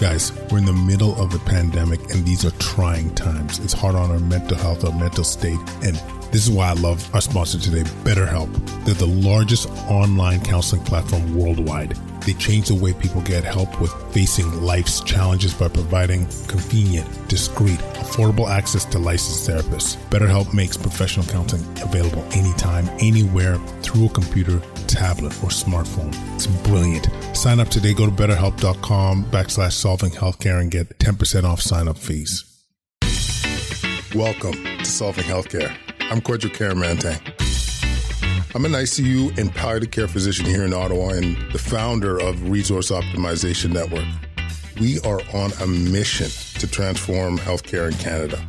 Guys, we're in the middle of a pandemic and these are trying times. It's hard on our mental health, our mental state. And this is why I love our sponsor today, BetterHelp. They're the largest online counseling platform worldwide. They change the way people get help with facing life's challenges by providing convenient, discreet, affordable access to licensed therapists. BetterHelp makes professional counseling available anytime, anywhere, through a computer, tablet, or smartphone. It's brilliant. Sign up today. Go to betterhelp.com backslash solving healthcare and get 10% off sign up fees. Welcome to Solving Healthcare. I'm Kwadwo Kyeremanteng. I'm an ICU and palliative care physician here in Ottawa and the founder of Resource Optimization Network. We are on a mission to transform healthcare in Canada.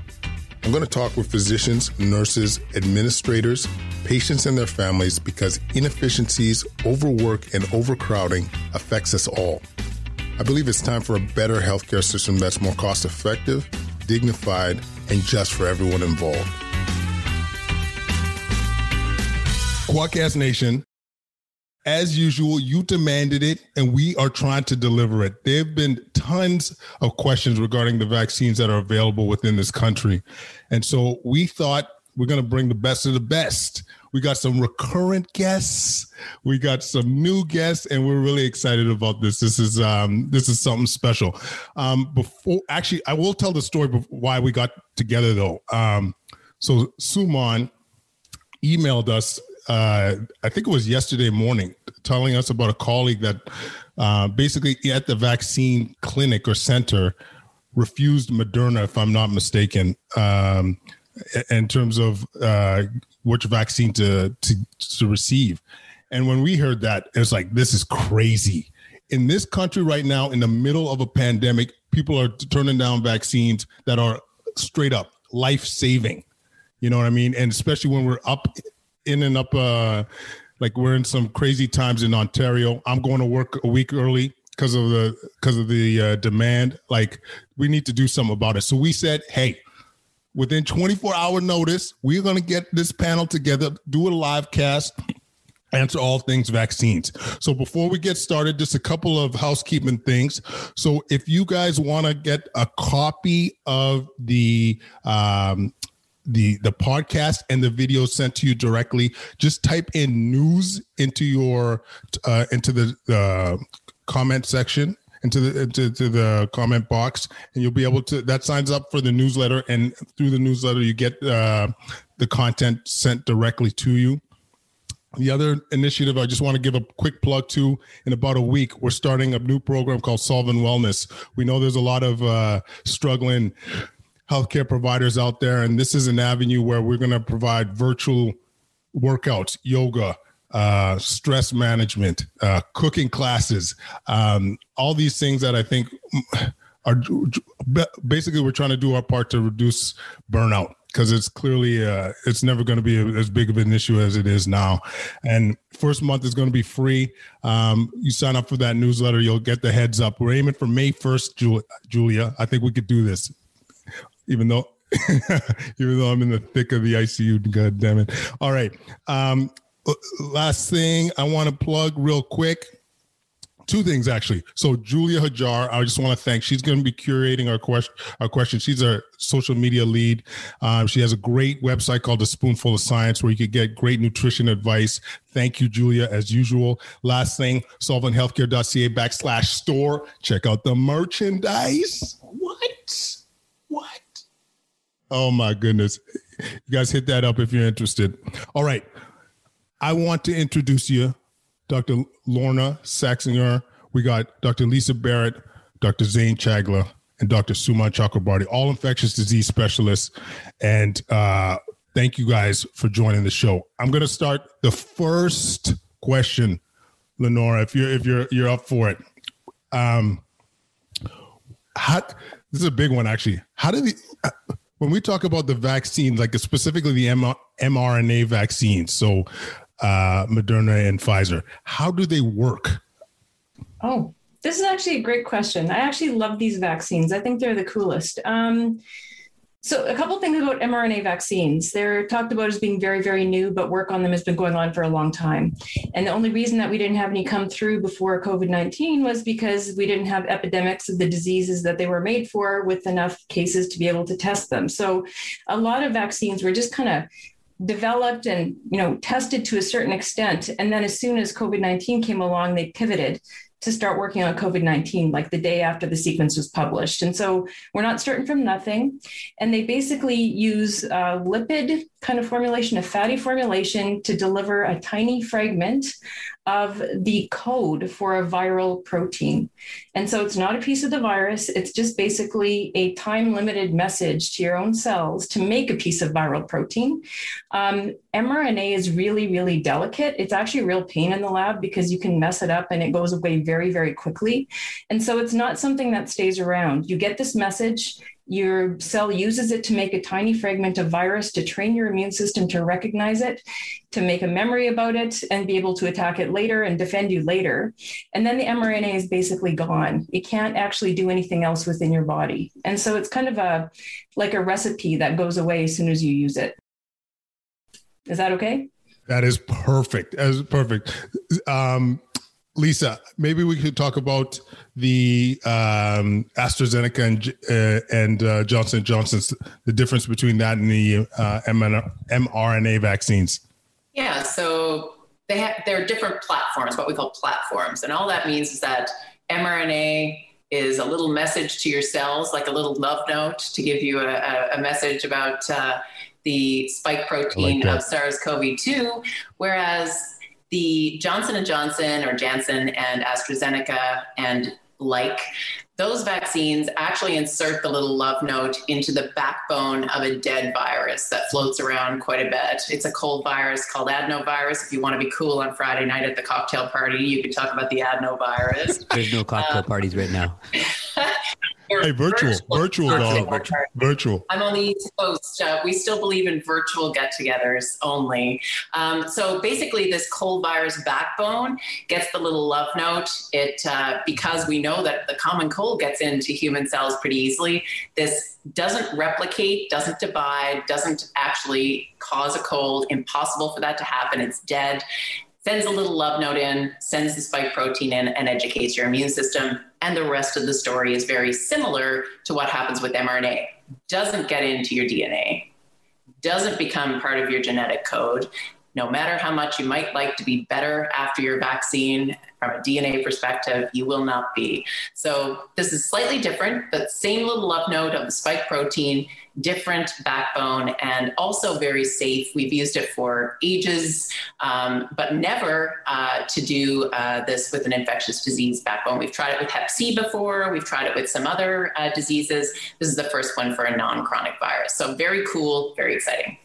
I'm going to talk with physicians, nurses, administrators, patients, and their families because inefficiencies, overwork, and overcrowding affects us all. I believe it's time for a better healthcare system that's more cost effective, dignified, and just for everyone involved. Kwadcast Nation, as usual, you demanded it, and we are trying to deliver it. There have been tons of questions regarding the vaccines that are available within this country. And so we thought we're going to bring the best of the best. We got some recurrent guests, we got some new guests, and we're really excited about this. This is um, this is something special. Um, before, actually, I will tell the story why we got together, though. Um, so Suman emailed us uh, I think it was yesterday morning, telling us about a colleague that uh, basically at the vaccine clinic or center refused Moderna, if I'm not mistaken, um, in terms of uh, which vaccine to, to to receive. And when we heard that, it was like, this is crazy. In this country right now, in the middle of a pandemic, people are turning down vaccines that are straight up life saving. You know what I mean? And especially when we're up in and up uh like we're in some crazy times in Ontario. I'm going to work a week early because of the because of the uh, demand. Like we need to do something about it. So we said, hey, within 24 hour notice, we're going to get this panel together, do a live cast, answer all things vaccines. So before we get started, just a couple of housekeeping things. So if you guys want to get a copy of the um, the the podcast and the video sent to you directly just type in news into your uh, into the uh, comment section into the into, into the comment box and you'll be able to that signs up for the newsletter and through the newsletter you get uh, the content sent directly to you the other initiative I just want to give a quick plug to in about a week, we're starting a new program called Solving Wellness. We know there's a lot of uh, struggling healthcare providers out there. And this is an avenue where we're going to provide virtual workouts, yoga, uh, stress management, uh, cooking classes, um, all these things that I think are basically we're trying to do our part to reduce burnout because it's clearly uh, it's never going to be as big of an issue as it is now. And first month is going to be free. Um, you sign up for that newsletter, you'll get the heads up. We're aiming for May first, Julia. I think we could do this even though even though I'm in the thick of the ICU. God damn it! All right. Um, last thing I want to plug real quick. Two things actually. So Julia Hajar, I just want to thank. She's going to be curating our question. Our question. She's our social media lead. Um, she has a great website called The Spoonful of Science, where you could get great nutrition advice. Thank you, Julia, as usual. Last thing, solvinghealthcare.ca backslash store. Check out the merchandise. Oh my goodness. You guys hit that up if you're interested. All right. I want to introduce you, Dr. Lorna Saxinger. We got Dr. Lisa Barrett, Dr. Zane Chagla, and Dr. Suman Chakrabarti, all infectious disease specialists. And uh, thank you guys for joining the show. I'm going to start the first question, Lenora, if you're if you're you're up for it. Um, how, this is a big one, actually. How did the when we talk about the vaccines, like specifically the M- mRNA vaccines, so uh, Moderna and Pfizer, how do they work? Oh, this is actually a great question. I actually love these vaccines. I think they're the coolest. Um, So, a couple things about mRNA vaccines. They're talked about as being very, very new, but work on them has been going on for a long time. And the only reason that we didn't have any come through before COVID 19 was because we didn't have epidemics of the diseases that they were made for with enough cases to be able to test them. So, a lot of vaccines were just kind of developed and you know tested to a certain extent and then as soon as covid-19 came along they pivoted to start working on COVID 19, like the day after the sequence was published. And so we're not starting from nothing. And they basically use a lipid kind of formulation, a fatty formulation to deliver a tiny fragment of the code for a viral protein. And so it's not a piece of the virus, it's just basically a time limited message to your own cells to make a piece of viral protein. Um, mRNA is really, really delicate. It's actually a real pain in the lab because you can mess it up and it goes away very, very quickly. And so it's not something that stays around. You get this message, your cell uses it to make a tiny fragment of virus to train your immune system to recognize it, to make a memory about it, and be able to attack it later and defend you later. And then the mRNA is basically gone. It can't actually do anything else within your body. And so it's kind of a like a recipe that goes away as soon as you use it. Is that okay? That is perfect. As perfect. Um, Lisa, maybe we could talk about the um, AstraZeneca and, uh, and uh, Johnson Johnson's the difference between that and the uh, mRNA vaccines. Yeah, so they have they're different platforms, what we call platforms, and all that means is that mRNA is a little message to your cells, like a little love note to give you a, a message about uh, the spike protein like of SARS-CoV-2, whereas the Johnson & Johnson or Janssen and AstraZeneca and like those vaccines actually insert the little love note into the backbone of a dead virus that floats around quite a bit. It's a cold virus called adenovirus. If you want to be cool on Friday night at the cocktail party, you can talk about the adenovirus. There's no cocktail um, parties right now. Hey, virtual, virtual, virtual, virtual, virtual. I'm on the East Coast. Uh, we still believe in virtual get-togethers only. Um, so basically, this cold virus backbone gets the little love note. It uh, because we know that the common cold gets into human cells pretty easily. This doesn't replicate, doesn't divide, doesn't actually cause a cold. Impossible for that to happen. It's dead sends a little love note in, sends the spike protein in, and educates your immune system. And the rest of the story is very similar to what happens with mRNA. Doesn't get into your DNA, doesn't become part of your genetic code. No matter how much you might like to be better after your vaccine, from a DNA perspective, you will not be. So this is slightly different, but same little love note of the spike protein, different backbone, and also very safe. We've used it for ages, um, but never uh, to do uh, this with an infectious disease backbone. We've tried it with Hep C before. We've tried it with some other uh, diseases. This is the first one for a non-chronic virus. So very cool, very exciting.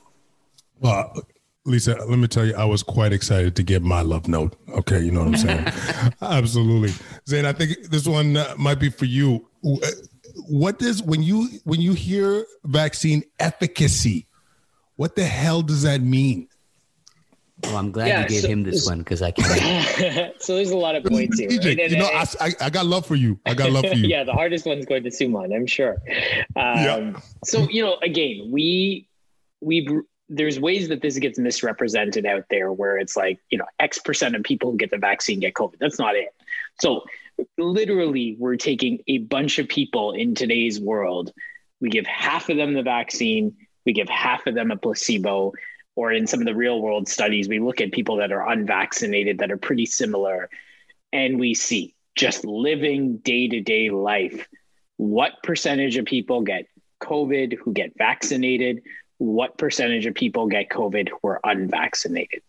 Well, Lisa, let me tell you, I was quite excited to get my love note. Okay, you know what I'm saying? Absolutely, Zane. I think this one uh, might be for you. Uh, what does when you when you hear vaccine efficacy? What the hell does that mean? Well, I'm glad yeah, you gave so, him this one because I can't. so there's a lot of points here. Right? you know, I, I, I, got love for you. I got love for you. yeah, the hardest one's going to Suman, I'm sure. Um, yeah. So you know, again, we we there's ways that this gets misrepresented out there where it's like, you know, X percent of people who get the vaccine get COVID. That's not it. So literally, we're taking a bunch of people in today's world. We give half of them the vaccine, we give half of them a placebo, or in some of the real world studies, we look at people that are unvaccinated that are pretty similar, and we see just living day to day life. What percentage of people get COVID who get vaccinated? What percentage of people get COVID who are unvaccinated.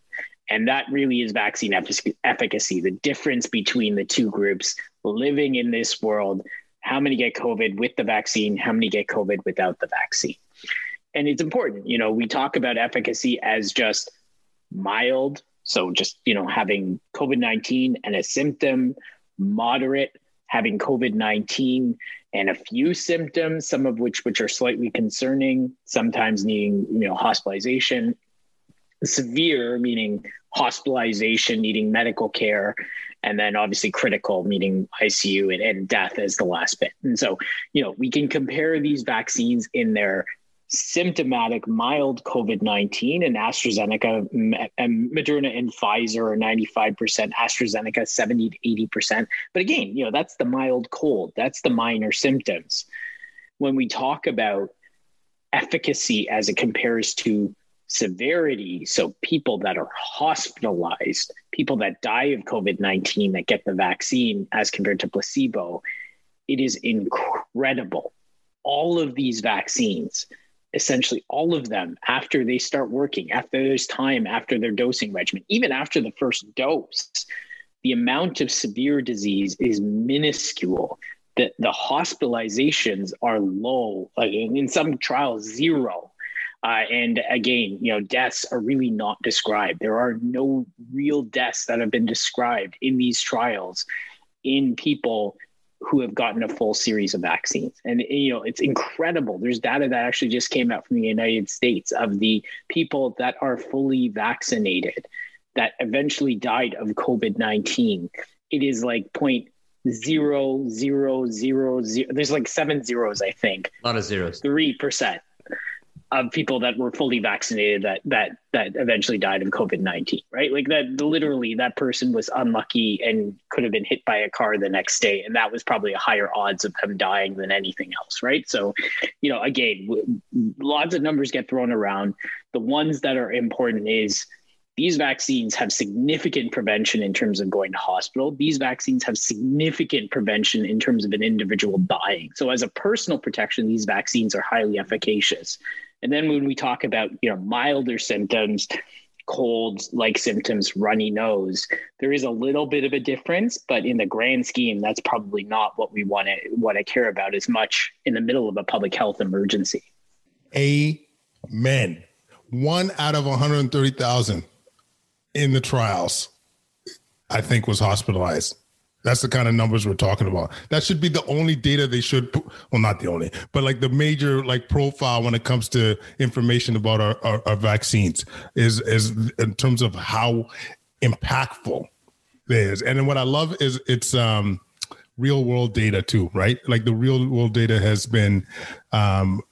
And that really is vaccine efficacy, the difference between the two groups living in this world. How many get COVID with the vaccine? How many get COVID without the vaccine? And it's important, you know, we talk about efficacy as just mild. So just, you know, having COVID 19 and a symptom, moderate, having COVID 19 and a few symptoms, some of which which are slightly concerning, sometimes needing you know hospitalization, severe meaning hospitalization, needing medical care, and then obviously critical meaning ICU and, and death as the last bit. And so you know we can compare these vaccines in their symptomatic mild COVID 19, and AstraZeneca and Moderna and Pfizer are 95%, AstraZeneca 70 to 80%. But again, you know, that's the mild cold, that's the minor symptoms. When we talk about efficacy as it compares to severity, so people that are hospitalized, people that die of COVID 19 that get the vaccine as compared to placebo, it is incredible. All of these vaccines, essentially all of them, after they start working, after there's time, after their dosing regimen, even after the first dose, the amount of severe disease is minuscule. The, the hospitalizations are low, like in some trials, zero. Uh, and again, you know, deaths are really not described. There are no real deaths that have been described in these trials in people who have gotten a full series of vaccines. And you know, it's incredible. There's data that actually just came out from the United States of the people that are fully vaccinated that eventually died of COVID-19. It is like point zero zero zero zero. There's like seven zeros, I think. A lot of zeros. Three percent of people that were fully vaccinated that that that eventually died of COVID nineteen, right? Like that, literally, that person was unlucky and could have been hit by a car the next day, and that was probably a higher odds of them dying than anything else, right? So, you know, again, w- lots of numbers get thrown around. The ones that are important is these vaccines have significant prevention in terms of going to hospital. These vaccines have significant prevention in terms of an individual dying. So, as a personal protection, these vaccines are highly efficacious. And then when we talk about you know milder symptoms, colds like symptoms, runny nose, there is a little bit of a difference, but in the grand scheme, that's probably not what we want to what I care about as much in the middle of a public health emergency. Amen. One out of 130,000 in the trials, I think was hospitalized. That's the kind of numbers we're talking about. That should be the only data they should, well, not the only, but like the major like profile when it comes to information about our, our, our vaccines is is in terms of how impactful it is. And then what I love is it's um, real world data too, right? Like the real world data has been um,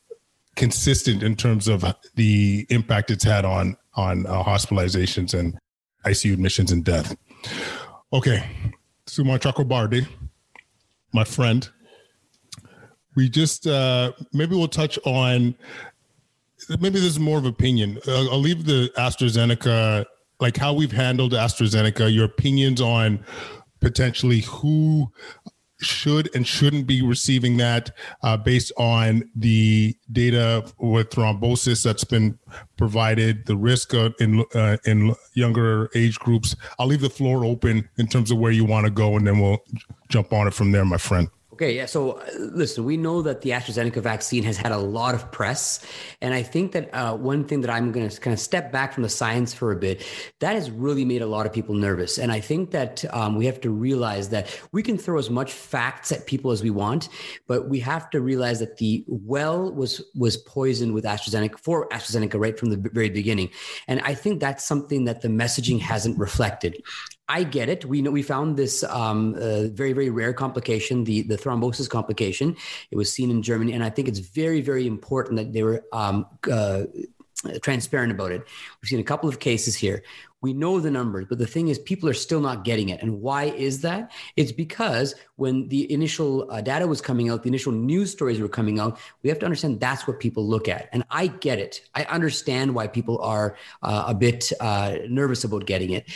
consistent in terms of the impact it's had on on uh, hospitalizations and ICU admissions and death. Okay, Suman Chakrabarti, my friend. We just uh, maybe we'll touch on maybe this is more of opinion. I'll, I'll leave the AstraZeneca, like how we've handled AstraZeneca, your opinions on potentially who should and shouldn't be receiving that uh, based on the data with thrombosis that's been provided, the risk in uh, in younger age groups. I'll leave the floor open in terms of where you want to go, and then we'll jump on it from there, my friend. Okay, yeah. So uh, listen, we know that the AstraZeneca vaccine has had a lot of press, and I think that uh, one thing that I'm going to kind of step back from the science for a bit, that has really made a lot of people nervous. And I think that um, we have to realize that we can throw as much facts at people as we want, but we have to realize that the well was was poisoned with AstraZeneca for AstraZeneca right from the very beginning, and I think that's something that the messaging hasn't reflected. I get it. We know we found this um, uh, very very rare complication, the the thrombosis complication. It was seen in Germany, and I think it's very very important that they were um, uh, transparent about it. We've seen a couple of cases here. We know the numbers, but the thing is, people are still not getting it. And why is that? It's because when the initial uh, data was coming out, the initial news stories were coming out, we have to understand that's what people look at. And I get it. I understand why people are uh, a bit uh, nervous about getting it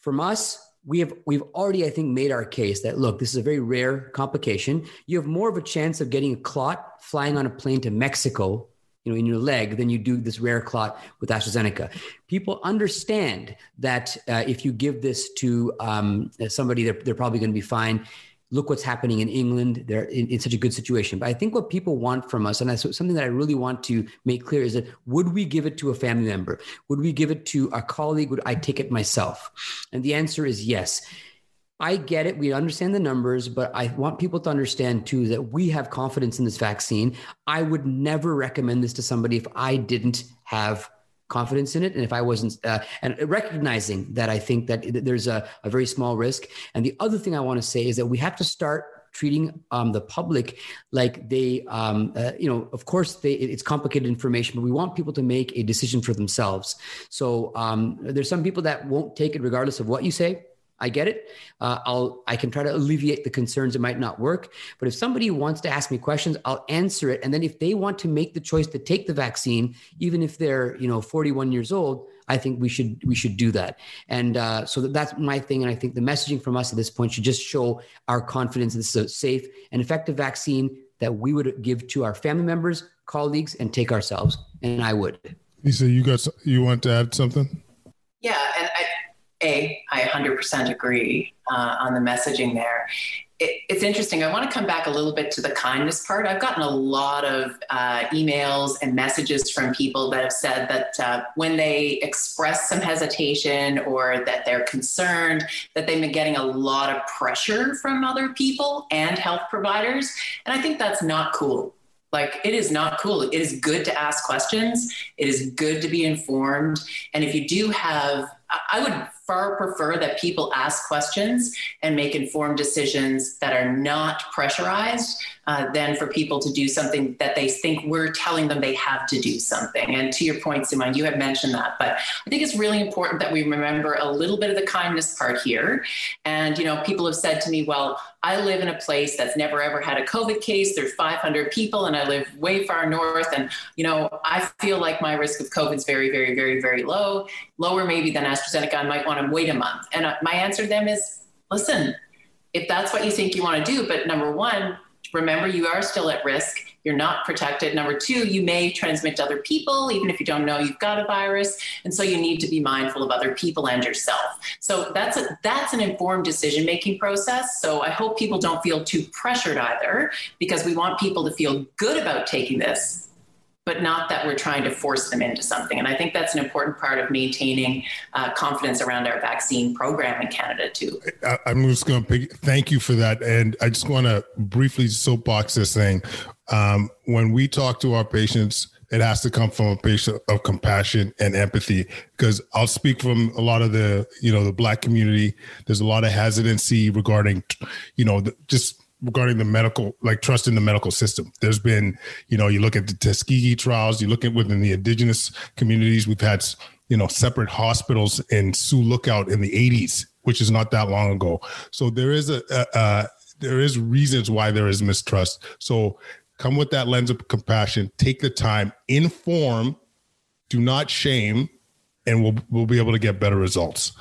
from us, we have we've already, I think, made our case that look, this is a very rare complication. You have more of a chance of getting a clot flying on a plane to Mexico, you know, in your leg than you do this rare clot with AstraZeneca. People understand that uh, if you give this to um, somebody, they're, they're probably going to be fine look what's happening in England. They're in, in, such a good situation. But I think what people want from us, and that's something that I really want to make clear, is that would we give it to a family member? Would we give it to a colleague? Would I take it myself? And the answer is yes. I get it. We understand the numbers, but I want people to understand too that we have confidence in this vaccine. I would never recommend this to somebody if I didn't have confidence in it and if i wasn't uh, and recognizing that i think that there's a, a very small risk and the other thing i want to say is that we have to start treating um, the public like they, um, uh, you know, of course, they, it's complicated information, but we want people to make a decision for themselves. So um, there's some people that won't take it regardless of what you say. I get it. Uh, I'll I can try to alleviate the concerns. It might not work, but if somebody wants to ask me questions, I'll answer it. And then if they want to make the choice to take the vaccine, even if they're you know 41 years old, I think we should we should do that. And uh, so that's my thing. And I think the messaging from us at this point should just show our confidence this is a safe and effective vaccine that we would give to our family members, colleagues, and take ourselves. And I would. Lisa, you got you want to add something? Yeah, and I, a I 100% agree uh, on the messaging there it, it's interesting. I want to come back a little bit to the kindness part. I've gotten a lot of uh, emails and messages from people that have said that uh, when they express some hesitation or that they're concerned, that they've been getting a lot of pressure from other people and health providers. And I think that's not cool. Like, it is not cool. It is good to ask questions, it is good to be informed. And if you do have, I would far prefer that people ask questions and make informed decisions that are not pressurized uh, than for people to do something that they think we're telling them they have to do something. And to your point, Suman, you have mentioned that, but I think it's really important that we remember a little bit of the kindness part here. And, you know, people have said to me, well, I live in a place that's never ever had a COVID case. There's 500 people, and I live way far north. And you know, I feel like my risk of COVID is very, very, very, very low, lower maybe than AstraZeneca. I might want to wait a month. And uh, my answer to them is, listen, if that's what you think you want to do, but number one, remember you are still at risk you're not protected. Number two, you may transmit to other people, even if you don't know you've got a virus. And so you need to be mindful of other people and yourself. So that's a, that's an informed decision making process. So I hope people don't feel too pressured either, because we want people to feel good about taking this but not that we're trying to force them into something. And I think that's an important part of maintaining uh, confidence around our vaccine program in Canada too. I, am just going to thank you for that, and I just want to briefly soapbox this thing. Um, when we talk to our patients, it has to come from a place of compassion and empathy because i'll speak from a lot of the you know the black community there's a lot of hesitancy regarding you know the, just regarding the medical, like trust in the medical system. There's been, you know, you look at the Tuskegee trials, you look at within the indigenous communities, we've had, you know, separate hospitals in Sioux Lookout in the 80s, which is not that long ago. So there is a, a, a there is reasons why there is mistrust. So come with that lens of compassion, take the time, inform, do not shame, and we'll we'll be able to get better results.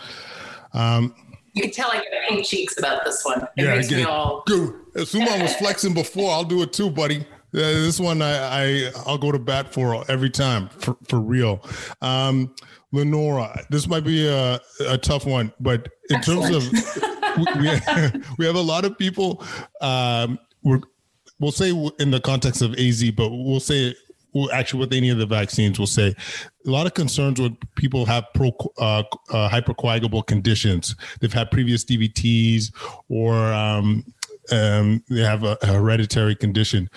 Um, you can tell I get pink cheeks about this one. It yeah, makes me all. Good. Suman was flexing before. I'll do it too, buddy. Yeah, this one I, I I'll go to bat for every time for, for real. Um, Lenora, this might be a, a tough one, but in Excellent. terms of we, we have a lot of people. Um, we're we'll say in the context of AZ, but we'll say well, actually with any of the vaccines, we'll say a lot of concerns with people have pro uh, uh, hypercoagulable conditions. They've had previous DVTs or um, um, they have a, a, hereditary condition.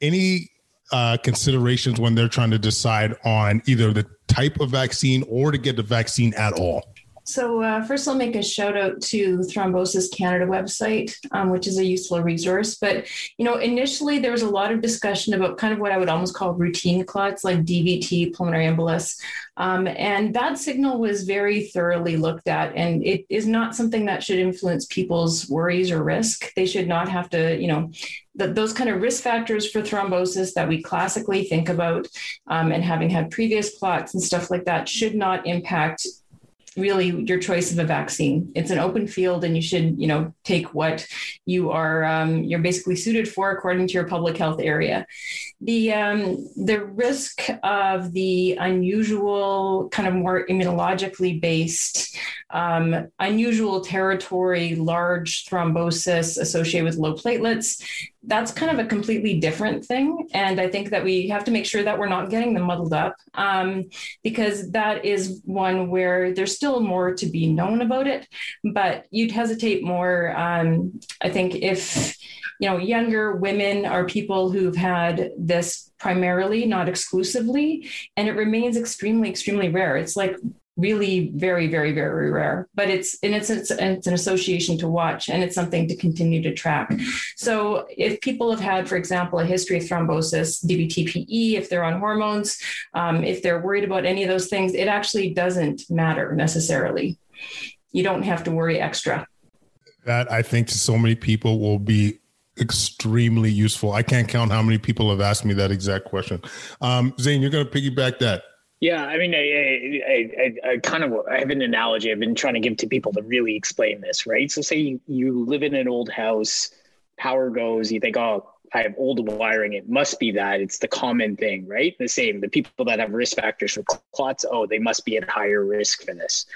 Any uh, considerations when they're trying to decide on either the type of vaccine or to get the vaccine at all? So uh, first, I'll make a shout out to Thrombosis Canada website, um, which is a useful resource. But you know, initially there was a lot of discussion about kind of what I would almost call routine clots, like DVT, pulmonary embolus, um, and that signal was very thoroughly looked at, and it is not something that should influence people's worries or risk. They should not have to, you know, those kind of risk factors for thrombosis that we classically think about um, and having had previous clots and stuff like that should not impact really your choice of a vaccine. It's an open field, and you should, you know, take what you are um, you're basically suited for according to your public health area. The um, the risk of the unusual, kind of more immunologically based, um, unusual territory, large thrombosis associated with low platelets that's kind of a completely different thing. And I think that we have to make sure that we're not getting them muddled up um, because that is one where there's still more to be known about it. But you'd hesitate more, um, I think, if you know younger women are people who've had this primarily not exclusively and it remains extremely extremely rare it's like really very very very rare but it's and it's, it's it's an association to watch and it's something to continue to track. So if people have had for example a history of thrombosis DVT PE if they're on hormones um, if they're worried about any of those things it actually doesn't matter necessarily. You don't have to worry extra. That i think to so many people will be extremely useful. I can't count how many people have asked me that exact question. Um, zane you're going to piggyback that yeah, I mean, I, I, I, I, kind of I have an analogy I've been trying to give to people to really explain this, right? So, say you, you live in an old house, power goes, you think, oh, I have old wiring. It must be that. It's the common thing, right? The same. The people that have risk factors for clots, oh, they must be at higher risk for this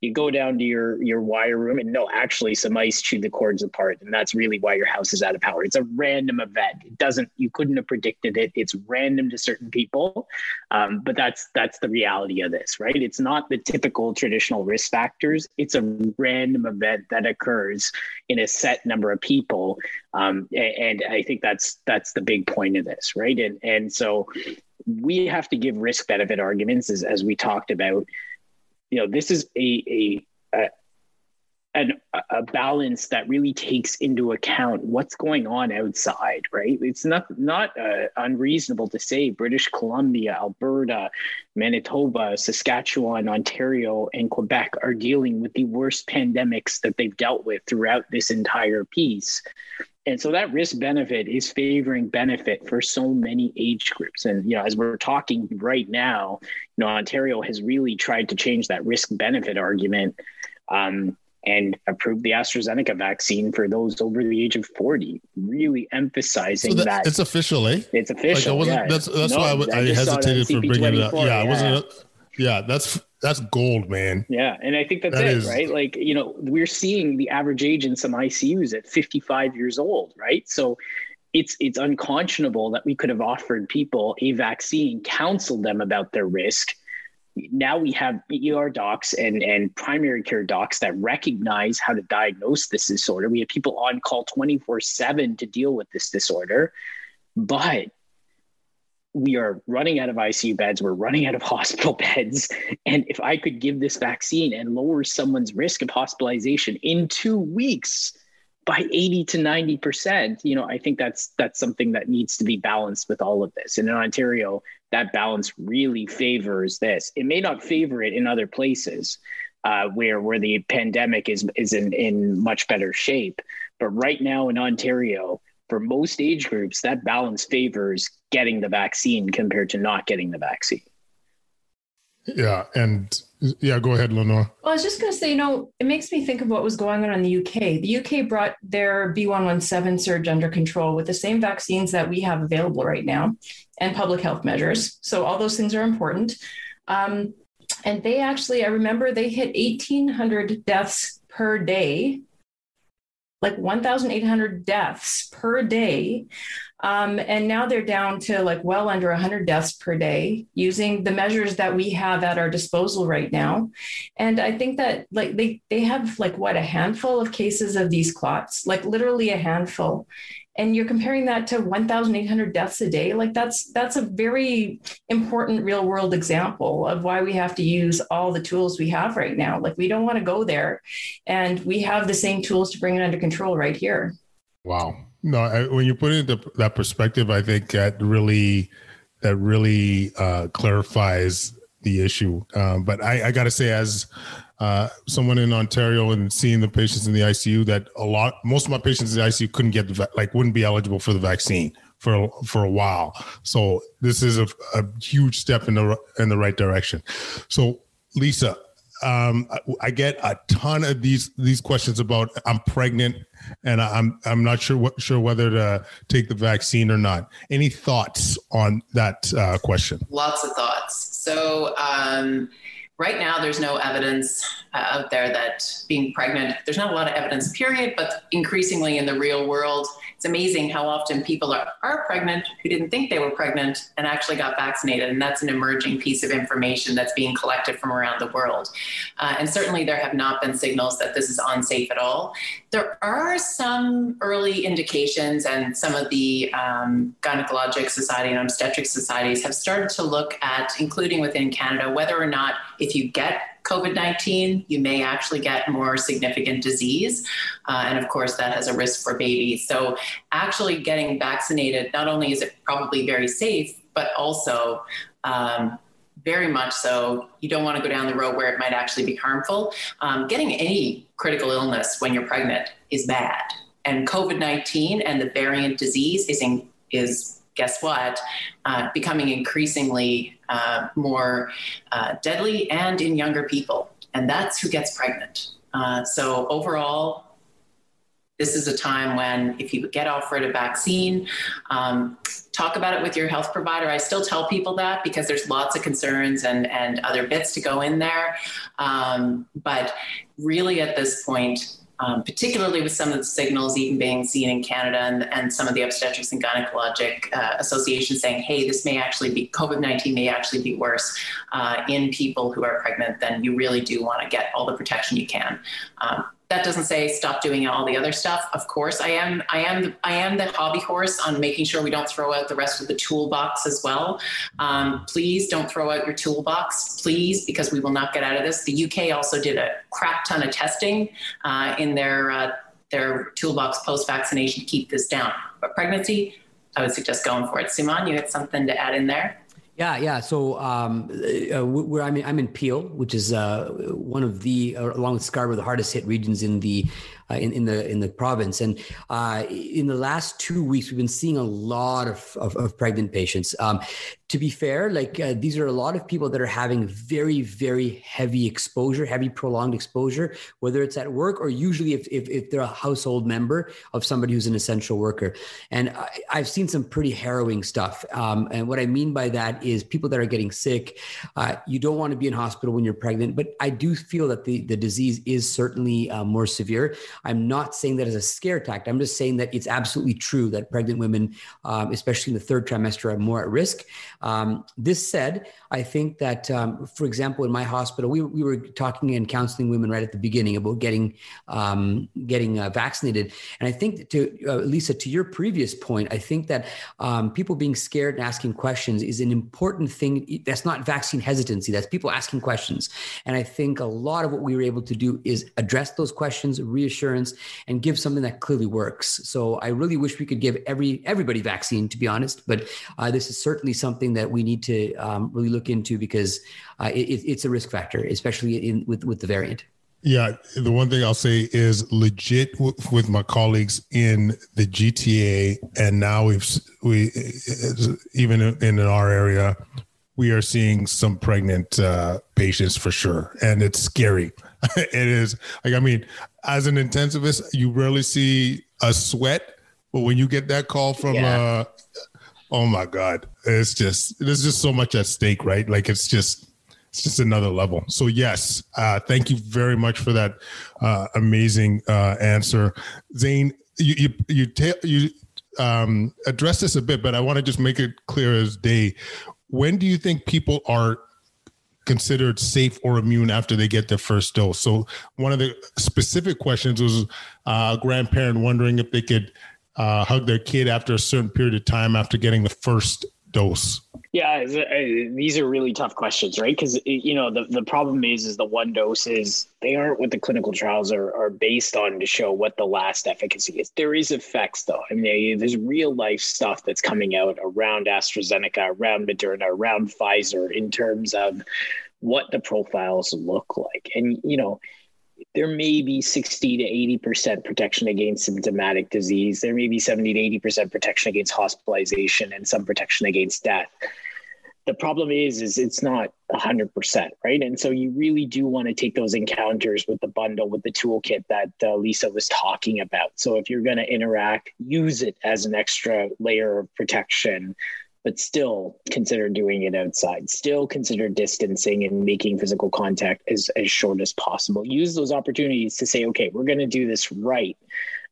you go down to your your wire room and no actually some ice chewed the cords apart and that's really why your house is out of power. It's a random event. It doesn't you couldn't have predicted it. It's random to certain people um, but that's that's the reality of this right? It's not the typical traditional risk factors. It's a random event that occurs in a set number of people um, and, and i think that's that's the big point of this right? And and so we have to give risk benefit arguments as, as we talked about you know this is a a, a an, a balance that really takes into account what's going on outside, right? It's not not uh, unreasonable to say British Columbia, Alberta, Manitoba, Saskatchewan, Ontario, and Quebec are dealing with the worst pandemics that they've dealt with throughout this entire piece. And so that risk benefit is favoring benefit for so many age groups. And, you know, as we're talking right now, you know, Ontario has really tried to change that risk benefit argument um, and approved the AstraZeneca vaccine for those over the age of 40, really emphasizing so that, that, It's official, eh? It's official. Like yeah. That's, that's no, why I, I hesitated for bringing it up. Yeah, yeah. wasn't yeah, that's that's gold, man. Yeah, and I think that's that it, is... right? Like you know, we're seeing the average age in some ICUs at 55 years old, right? So it's it's unconscionable that we could have offered people a vaccine, counseled them about their risk. Now we have ER docs and, and primary care docs that recognize how to diagnose this disorder. We have people on call 24 7 to deal with this disorder. But we are running out of ICU beds, we're running out of hospital beds. And if I could give this vaccine and lower someone's risk of hospitalization in two weeks by 80 to 90%, you know, I think that's that's something that needs to be balanced with all of this. And in Ontario, that balance really favors this. It may not favor it in other places. Uh, where where the pandemic is is in, in much better shape. But right now in Ontario, for most age groups, that balance favors getting the vaccine compared to not getting the vaccine. Yeah. And yeah, go ahead, Lenore. Well, I was just going to say, you know, it makes me think of what was going on in the UK. The UK brought their B117 surge under control with the same vaccines that we have available right now and public health measures. So all those things are important. Um, and they actually, I remember they hit 1,800 deaths per day like 1,800 deaths per day. Um, and now they're down to like well under 100 deaths per day using the measures that we have at our disposal right now. And I think that like they, they have like what a handful of cases of these clots, like literally a handful. And you're comparing that to 1800 deaths a day like that's that's a very important real world example of why we have to use all the tools we have right now. Like we don't want to go there and we have the same tools to bring it under control right here. Wow no I, when you put it into that perspective i think that really that really uh, clarifies the issue um, but i, I got to say as uh, someone in Ontario and seeing the patients in the ICU that a lot, most of my patients in the ICU couldn't get the, like, wouldn't be eligible for the vaccine for, for a while. So this is a, a huge step in the, in the right direction. So Lisa, um, I, get a ton of these, these questions about I'm pregnant and I'm, I'm not sure what, sure whether to take the vaccine or not. Any thoughts on that uh, question? Lots of thoughts. So, um, right now there's no evidence uh, out there that being pregnant there's not a lot of evidence period but increasingly in the real world it's amazing how often people are, are pregnant who didn't think they were pregnant and actually got vaccinated. And that's an emerging piece of information that's being collected from around the world. Uh, and certainly there have not been signals that this is unsafe at all. There are some early indications, and some of the um, gynecologic society and obstetric societies have started to look at, including within Canada, whether or not if you get COVID 19, you may actually get more significant disease. Uh, and of course, that has a risk for babies. So, actually getting vaccinated, not only is it probably very safe, but also um, very much so. You don't want to go down the road where it might actually be harmful. Um, getting any critical illness when you're pregnant is bad. And COVID 19 and the variant disease is, in, is guess what, uh, becoming increasingly uh, more uh, deadly and in younger people. And that's who gets pregnant. Uh, so, overall, this is a time when, if you get offered a vaccine, um, talk about it with your health provider. I still tell people that because there's lots of concerns and, and other bits to go in there. Um, but really, at this point, um, particularly with some of the signals even being seen in Canada and, and some of the obstetrics and gynecologic uh, associations saying, hey, this may actually be, COVID 19 may actually be worse uh, in people who are pregnant, then you really do want to get all the protection you can. Um, that doesn't say stop doing all the other stuff. Of course, I am. I am. I am the hobby horse on making sure we don't throw out the rest of the toolbox as well. Um, please don't throw out your toolbox, please, because we will not get out of this. The UK also did a crap ton of testing uh, in their uh, their toolbox post vaccination to keep this down. But pregnancy, I would suggest going for it. Suman, you had something to add in there. Yeah, yeah. So um, uh, where I'm in, I'm in Peel, which is uh, one of the, uh, along with Scarborough, the hardest hit regions in the uh, in, in the in the province. And uh, in the last two weeks, we've been seeing a lot of of, of pregnant patients. Um, to be fair, like uh, these are a lot of people that are having very very heavy exposure, heavy prolonged exposure, whether it's at work or usually if if, if they're a household member of somebody who's an essential worker. And I, have seen some pretty harrowing stuff. Um, and what I mean by that is people that are getting sick. Uh, you don't want to be in hospital when you're pregnant, but I do feel that the the disease is certainly uh, more severe. I'm not saying that as a scare tactic. I'm just saying that it's absolutely true that pregnant women, um, especially in the third trimester, are more at risk. Um, this said, I think that, um, for example, in my hospital, we, we were talking and counseling women right at the beginning about getting um, getting uh, vaccinated. And I think to uh, Lisa, to your previous point, I think that um, people being scared and asking questions is an important thing. That's not vaccine hesitancy. That's people asking questions. And I think a lot of what we were able to do is address those questions, reassurance, and give something that clearly works. So I really wish we could give every everybody vaccine, to be honest. But uh, this is certainly something that we need to um, really look into because uh, it, it's a risk factor, especially in with with the variant. Yeah, the one thing I'll say is legit w- with my colleagues in the GTA, and now we've we even in our area, we are seeing some pregnant uh, patients for sure, and it's scary. it is like I mean, as an intensivist, you rarely see a sweat, but when you get that call from yeah. uh oh my god, it's just there's just so much at stake, right? Like it's just it's just another level. So yes, uh, thank you very much for that uh, amazing uh, answer, Zane. You you you, ta- you um, address this a bit, but I want to just make it clear as day. When do you think people are considered safe or immune after they get their first dose. So one of the specific questions was uh, a grandparent wondering if they could uh, hug their kid after a certain period of time after getting the first dose. Yeah, these are really tough questions, right? Because you know the, the problem is is the one doses they aren't what the clinical trials are, are based on to show what the last efficacy is. There is effects though. I mean, there's real life stuff that's coming out around AstraZeneca, around Moderna, around Pfizer in terms of what the profiles look like, and you know there may be 60 to 80% protection against symptomatic disease. There may be 70 to 80% protection against hospitalization and some protection against death. The problem is, is it's not 100%, right? And so you really do want to take those encounters with the bundle, with the toolkit that uh, Lisa was talking about. So if you're going to interact, use it as an extra layer of protection but still consider doing it outside. Still consider distancing and making physical contact as, as short as possible. Use those opportunities to say, okay, we're going to do this right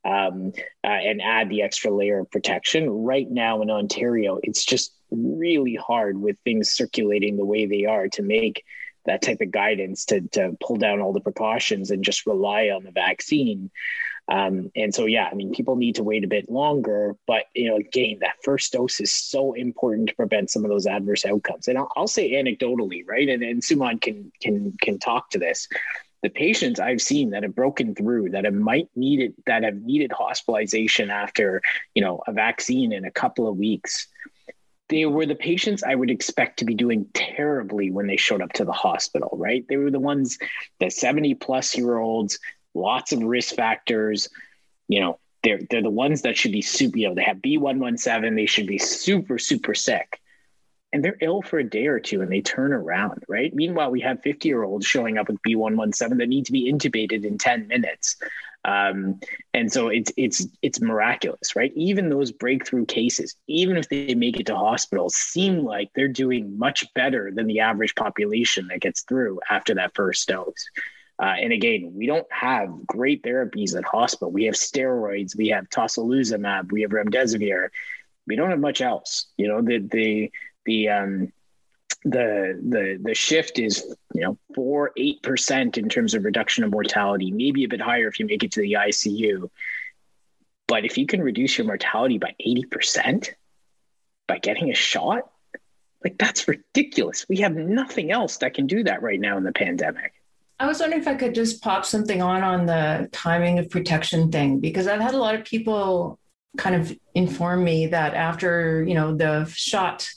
um, uh, and add the extra layer of protection. Right now in Ontario, it's just really hard with things circulating the way they are to make that type of guidance to, to pull down all the precautions and just rely on the vaccine. Um, and so, yeah, I mean, people need to wait a bit longer, but you know, again, that first dose is so important to prevent some of those adverse outcomes. And I'll, I'll say anecdotally, right, and, and Suman can can can talk to this. The patients I've seen that have broken through, that have might needed, that have needed hospitalization after, you know, a vaccine in a couple of weeks, they were the patients I would expect to be doing terribly when they showed up to the hospital, right? They were the ones, the 70 plus year olds, lots of risk factors, you know, they're, they're the ones that should be super, you know, they have B117, they should be super, super sick. And they're ill for a day or two and they turn around, right? Meanwhile, we have 50 year olds showing up with B117 that need to be intubated in 10 minutes. Um, and so it's it's it's miraculous, right? Even those breakthrough cases, even if they make it to hospitals, seem like they're doing much better than the average population that gets through after that first dose. Uh, and again, we don't have great therapies at hospital. We have steroids, we have tocilizumab, we have remdesivir. We don't have much else. You know, the the the um, the the the shift is you know four eight percent in terms of reduction of mortality, maybe a bit higher if you make it to the ICU. But if you can reduce your mortality by eighty percent by getting a shot, like that's ridiculous. We have nothing else that can do that right now in the pandemic. I was wondering if I could just pop something on on the timing of protection thing because I've had a lot of people kind of inform me that after you know the shot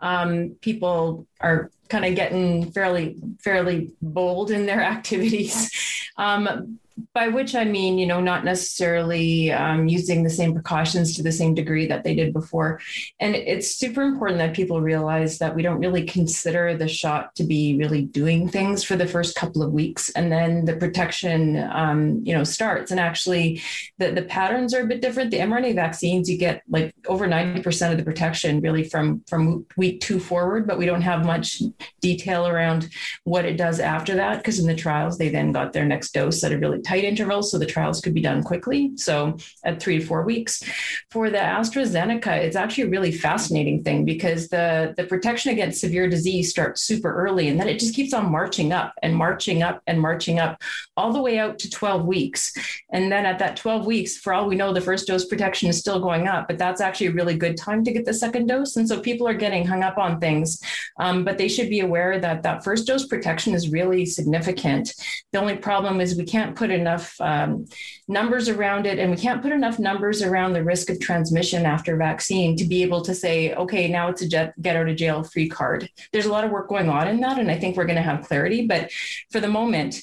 um, people are kind of getting fairly fairly bold in their activities. Um, by which I mean, you know, not necessarily um, using the same precautions to the same degree that they did before. And it's super important that people realize that we don't really consider the shot to be really doing things for the first couple of weeks. And then the protection, um, you know, starts. And actually, the, the patterns are a bit different. The mRNA vaccines, you get like over 90% of the protection really from, from week two forward, but we don't have much detail around what it does after that because in the trials, they then got their next dose at a really tight intervals so the trials could be done quickly. So at three to four weeks. For the AstraZeneca, it's actually a really fascinating thing because the, the protection against severe disease starts super early and then it just keeps on marching up and marching up and marching up all the way out to 12 weeks. And then at that 12 weeks, for all we know, the first dose protection is still going up, but that's actually a really good time to get the second dose. And so people are getting hung up on things, um, but they should be aware that that first dose protection is really significant. The only problem is we can't put enough um, numbers around it, and we can't put enough numbers around the risk of transmission after vaccine to be able to say, okay, now it's a get, out of jail free card. There's a lot of work going on in that, and I think we're going to have clarity. But for the moment,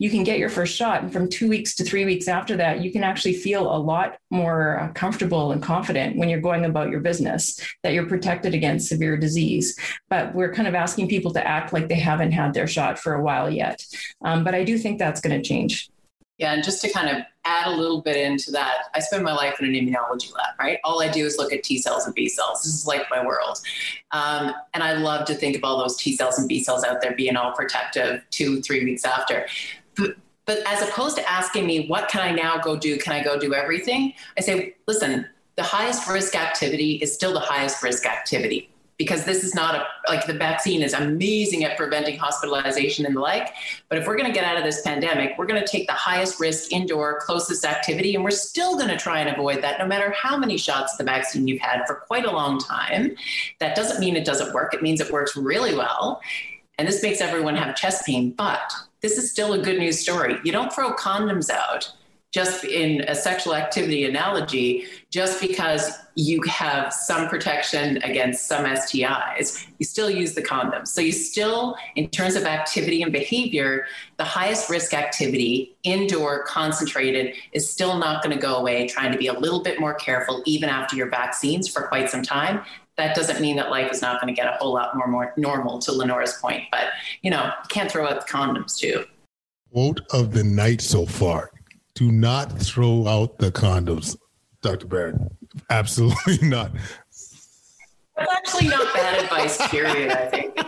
you can get your first shot. And from two weeks to three weeks after that, you can actually feel a lot more uh, comfortable and confident when you're going about your business that you're protected against severe disease. But we're kind of asking people to act like they haven't had their shot for a while yet. Um, but I do think that's going to change. Yeah, and just to kind of add a little bit into that, I spend my life in an immunology lab, right? All I do is look at T cells and B cells. This is like my world. Um, and I love to think of all those T cells and B cells out there being all protective two, three weeks after. But, but as opposed to asking me, what can I now go do? Can I go do everything? I say, listen, the highest risk activity is still the highest risk activity because this is not a like the vaccine is amazing at preventing hospitalization and the like. But if we're going to get out of this pandemic, we're going to take the highest risk indoor closest activity, and we're still going to try and avoid that no matter how many shots of the vaccine you've had for quite a long time. That doesn't mean it doesn't work, it means it works really well. And this makes everyone have chest pain, but this is still a good news story. You don't throw condoms out just in a sexual activity analogy, just because you have some protection against some STIs, you still use the condom. So you still, in terms of activity and behavior, the highest risk activity, indoor, concentrated, is still not going to go away. Trying to be a little bit more careful even after your vaccines for quite some time. That doesn't mean that life is not going to get a whole lot more, more normal to Lynora's point, but you know, can't throw out the condoms too. Quote of the night so far do not throw out the condoms, Dr. Barrett. Absolutely not. That's actually not bad advice, period, I think.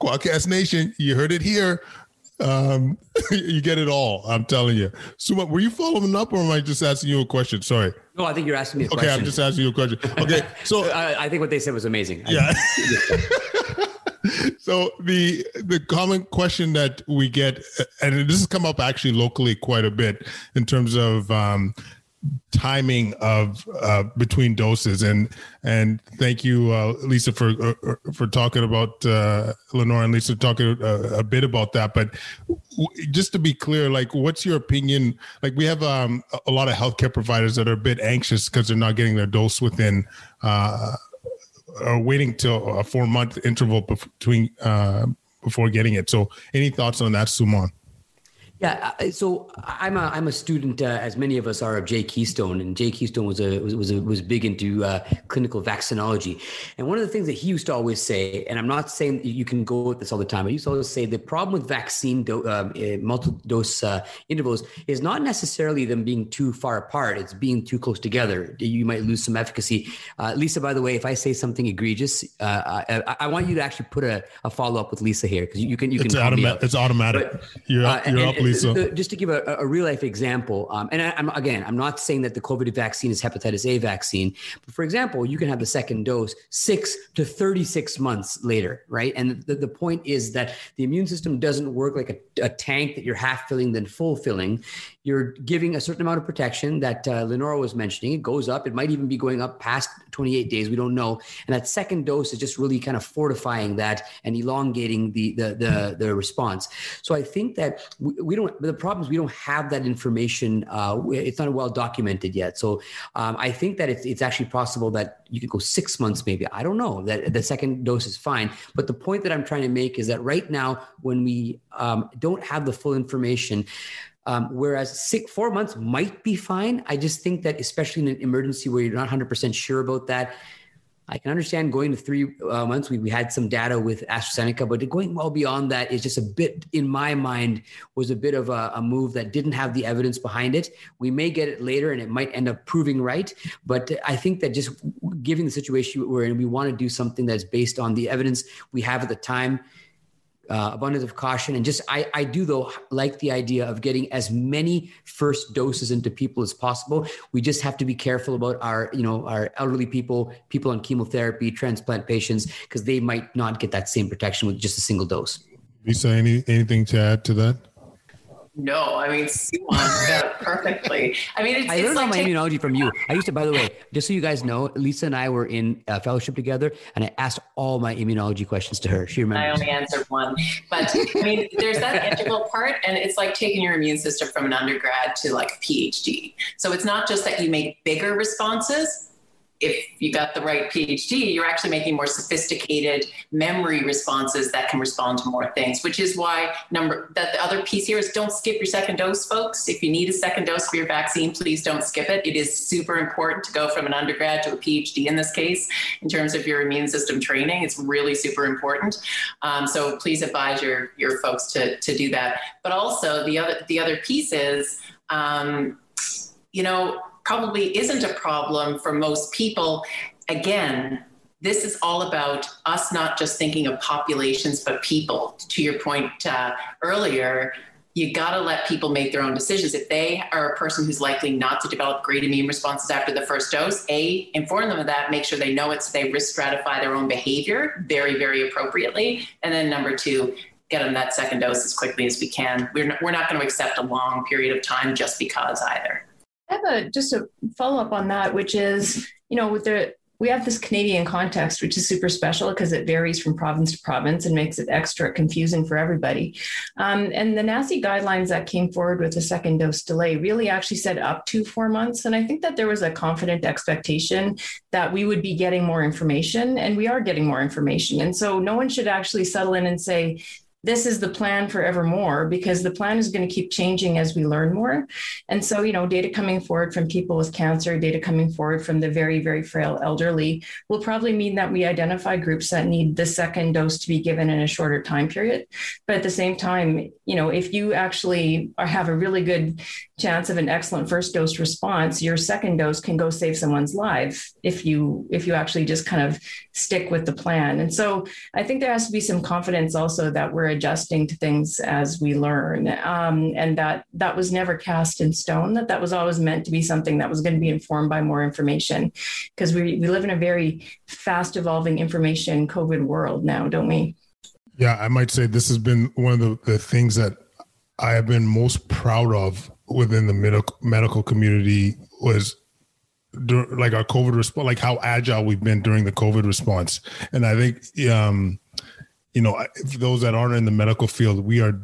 Kwadcast Nation, you heard it here. Um, you get it all. I'm telling you. Suman, were you following up or am I just asking you a question? Sorry. No, I think you're asking me a okay, question. I'm just asking you a question. Okay. So I, I think what they said was amazing. Yeah. So the the common question that we get, and this has come up actually locally quite a bit in terms of um, timing of uh, between doses. And and thank you uh, lisa for uh, uh for talking about uh, Lynora and lisa talking a, uh, a, bit about that. But w- just to be clear like what's your opinion? Like we have um, a lot of healthcare providers that are a bit anxious because they're not getting their dose within uh or waiting till a four month interval between uh, before getting it. So any thoughts on that suman yeah, so I'm a I'm a student, uh, as many of us are, of Jay Keystone, and Jay Keystone was a was was, a, was big into uh, clinical vaccinology. And one of the things that he used to always say, and I'm not saying you can go with this all the time, but he used to always say the problem with vaccine do, um, uh, multiple dose uh, intervals is not necessarily them being too far apart; it's being too close together. You might lose some efficacy. Uh, Lisa, by the way, if I say something egregious, uh, I, I, want you to actually put a, a follow up with Lisa here because you, you, can you it's can. It's automatic. But, you're you're and, up Lisa. just to give a, a real life example, um, and I, am again, I'm not saying that the COVID vaccine is hepatitis A vaccine, but for example, you can have the second dose six to 36 months later, right? And the, the point is that the immune system doesn't work like a, a tank that you're half filling, then full filling. You're giving a certain amount of protection that uh, Lynora was mentioning. It goes up. It might even be going up past 28 days. We don't know. And that second dose is just really kind of fortifying that and elongating the the the, the response. So I think that we, we don't. The problem is we don't have that information. Uh, it's not well documented yet. So um, I think that it's it's actually possible that you could go six months, maybe. I don't know. That the second dose is fine. But the point that I'm trying to make is that right now, when we um, don't have the full information. Um, whereas six, four months might be fine. I just think that, especially in an emergency where you're not 100% sure about that, I can understand going to three uh, months. We, we had some data with AstraZeneca, but going well beyond that is just a bit, in my mind, was a bit of a, a, move that didn't have the evidence behind it. We may get it later and it might end up proving right. But I think that just given the situation we're in, we want to do something that's based on the evidence we have at the time uh, abundance of caution. And just I, I do though like the idea of getting as many first doses into people as possible. We just have to be careful about our you know our elderly people people on chemotherapy transplant patients because they might not get that same protection with just a single dose. Lisa any anything to add to that no, I mean, Suman got perfectly. I mean, it's, I learned like all my taking- immunology from you. I used to, by the way, just so you guys know, Lisa and I were in a fellowship together, and I asked all my immunology questions to her. She remembers. I only answered one, but I mean, there's that integral part, and it's like taking your immune system from an undergrad to like a PhD. So it's not just that you make bigger responses if you got the right PhD, you're actually making more sophisticated memory responses that can respond to more things, which is why number that the other piece here is don't skip your second dose, folks. If you need a second dose for your vaccine, please don't skip it. It is super important to go from an undergrad to a PhD in this case, in terms of your immune system training. It's really super important. Um, so please advise your your folks to to do that. But also the other the other piece is um, you know probably isn't a problem for most people. Again, this is all about us not just thinking of populations, but people. To your point uh, earlier, you got to let people make their own decisions. If they are a person who's likely not to develop great immune responses after the first dose, A, inform them of that, make sure they know it so they risk stratify their own behavior very, very appropriately. And then number two, get them that second dose as quickly as we can. We're not, we're not going to accept a long period of time just because either. I have a just a follow up on that, which is, you know, with the we have this Canadian context, which is super special because it varies from province to province and makes it extra confusing for everybody. Um, and the NACI guidelines that came forward with the second dose delay really actually said up to four months. And I think that there was a confident expectation that we would be getting more information, and we are getting more information. And so no one should actually settle in and say, this is the plan forevermore because the plan is going to keep changing as we learn more. And so, you know, data coming forward from people with cancer, data coming forward from the very, very frail elderly will probably mean that we identify groups that need the second dose to be given in a shorter time period. But at the same time, you know, if you actually have a really good chance of an excellent first dose response, your second dose can go save someone's life if you if you actually just kind of stick with the plan. And so I think there has to be some confidence also that we're adjusting to things as we learn, um, and that that was never cast in stone. That that was always meant to be something that was going to be informed by more information, because we we live in a very fast evolving information COVID world now, don't we? Yeah, I might say this has been one of the, the things that I have been most proud of within the medical medical community was like our COVID response, like how agile we've been during the COVID response. And I think, um, you know, for those that aren't in the medical field, we are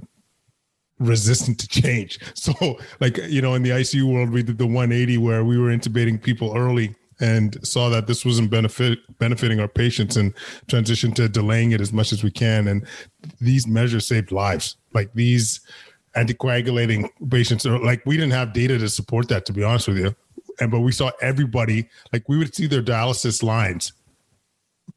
resistant to change. So, like, you know, in the ICU world, we did the 180 where we were intubating people early and saw that this wasn't benefit benefiting our patients and transition to delaying it as much as we can. And these measures saved lives. Like these anticoagulating patients. Like we didn't have data to support that, to be honest with you. And but we saw everybody like we would see their dialysis lines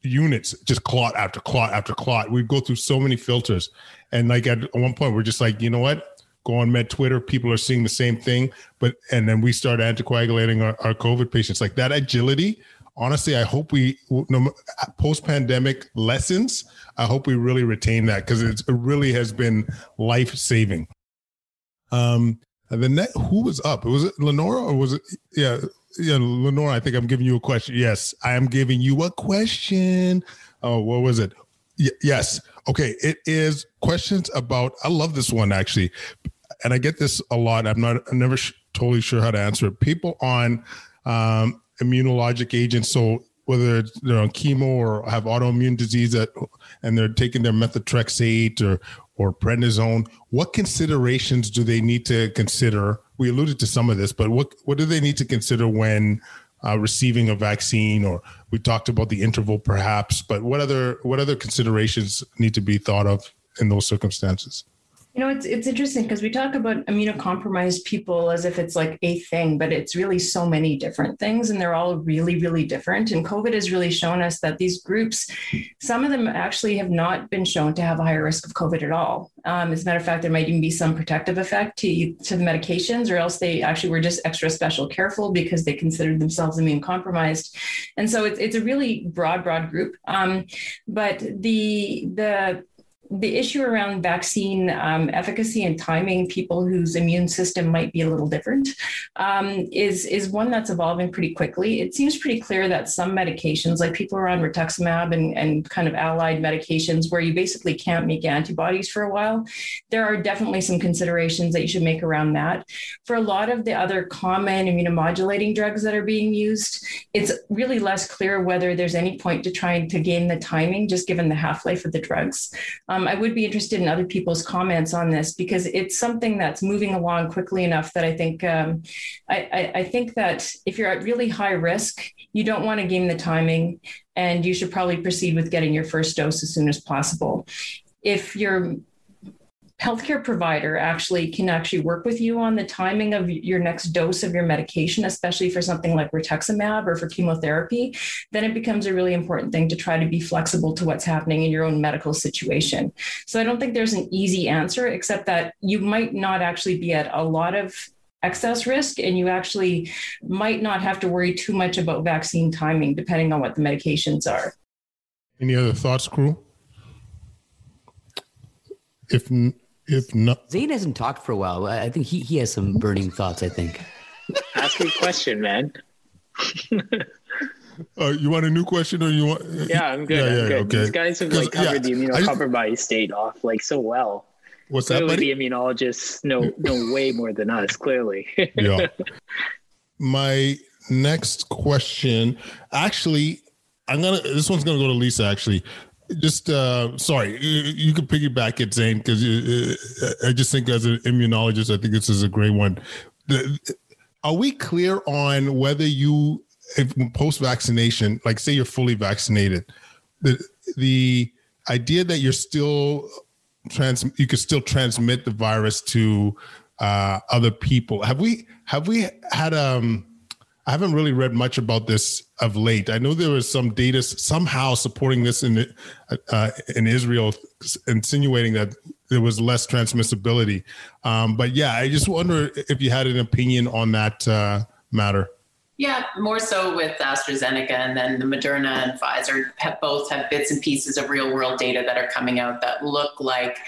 units just clot after clot after clot. We'd go through so many filters. And like at one point we're just like you know what? Go on med twitter people are seeing the same thing. But and then we start anticoagulating our, our covid patients. Like that agility honestly i hope we no, post-pandemic lessons i hope we really retain that because it really has been life-saving um and the net, who was up? Was it Lynora or was it? Yeah, yeah, Lynora. I think I'm giving you a question. Yes, I am giving you a question. Oh, what was it? Y- yes. Okay. It is questions about. I love this one actually, and I get this a lot. I'm not. I'm never sh- totally sure how to answer it. People on um, immunologic agents. So whether they're on chemo or have autoimmune disease that, and they're taking their methotrexate or or prednisone, what considerations do they need to consider? We alluded to some of this, but what what do they need to consider when uh, receiving a vaccine? Or we talked about the interval, perhaps, but what other what other considerations need to be thought of in those circumstances? You know, it's it's interesting because we talk about immunocompromised people as if it's like a thing, but it's really so many different things, and they're all really, really different. And COVID has really shown us that these groups, some of them actually have not been shown to have a higher risk of COVID at all. Um, as a matter of fact, there might even be some protective effect to to the medications, or else they actually were just extra special careful because they considered themselves immune compromised. And so it's it's a really broad, broad group. Um, but the the the issue around vaccine um, efficacy and timing, people whose immune system might be a little different, um, is is one that's evolving pretty quickly. It seems pretty clear that some medications, like people are on rituximab and, and kind of allied medications, where you basically can't make antibodies for a while, there are definitely some considerations that you should make around that. For a lot of the other common immunomodulating drugs that are being used, it's really less clear whether there's any point to trying to gain the timing, just given the half life of the drugs. Um, I would be interested in other people's comments on this because it's something that's moving along quickly enough that I think um, I, I, I think that if you're at really high risk, you don't want to game the timing, and you should probably proceed with getting your first dose as soon as possible. If you're healthcare provider actually can actually work with you on the timing of your next dose of your medication, especially for something like rituximab or for chemotherapy, then it becomes a really important thing to try to be flexible to what's happening in your own medical situation. So I don't think there's an easy answer, except that you might not actually be at a lot of excess risk and you actually might not have to worry too much about vaccine timing depending on what the medications are. Any other thoughts, crew? If if not, Zain hasn't talked for a while. I think he, he has some burning thoughts. I think. Ask me a question, man. uh, you want a new question or you want? Yeah, I'm good. Yeah, I'm yeah, good. Okay. These guys have like covered yeah, the immunocompromised state off like so well. What's clearly that? Buddy? The immunologists know know way more than us. Clearly. yeah. My next question, actually, I'm gonna. This one's gonna go to Lisa. Actually, just uh, sorry, you, you can piggyback it, Zain, because uh, I just think as an immunologist, I think this is a great one. The, are we clear on whether you, if post vaccination, like say you're fully vaccinated, the the idea that you're still trans, you could still transmit the virus to uh, other people. Have we have we had um I haven't really read much about this of late. I know there was some data somehow supporting this in uh, in Israel, insinuating that there was less transmissibility. Um, but yeah, I just wonder if you had an opinion on that uh, matter. Yeah, more so with AstraZeneca and then the Moderna and Pfizer have both have bits and pieces of real world data that are coming out that look like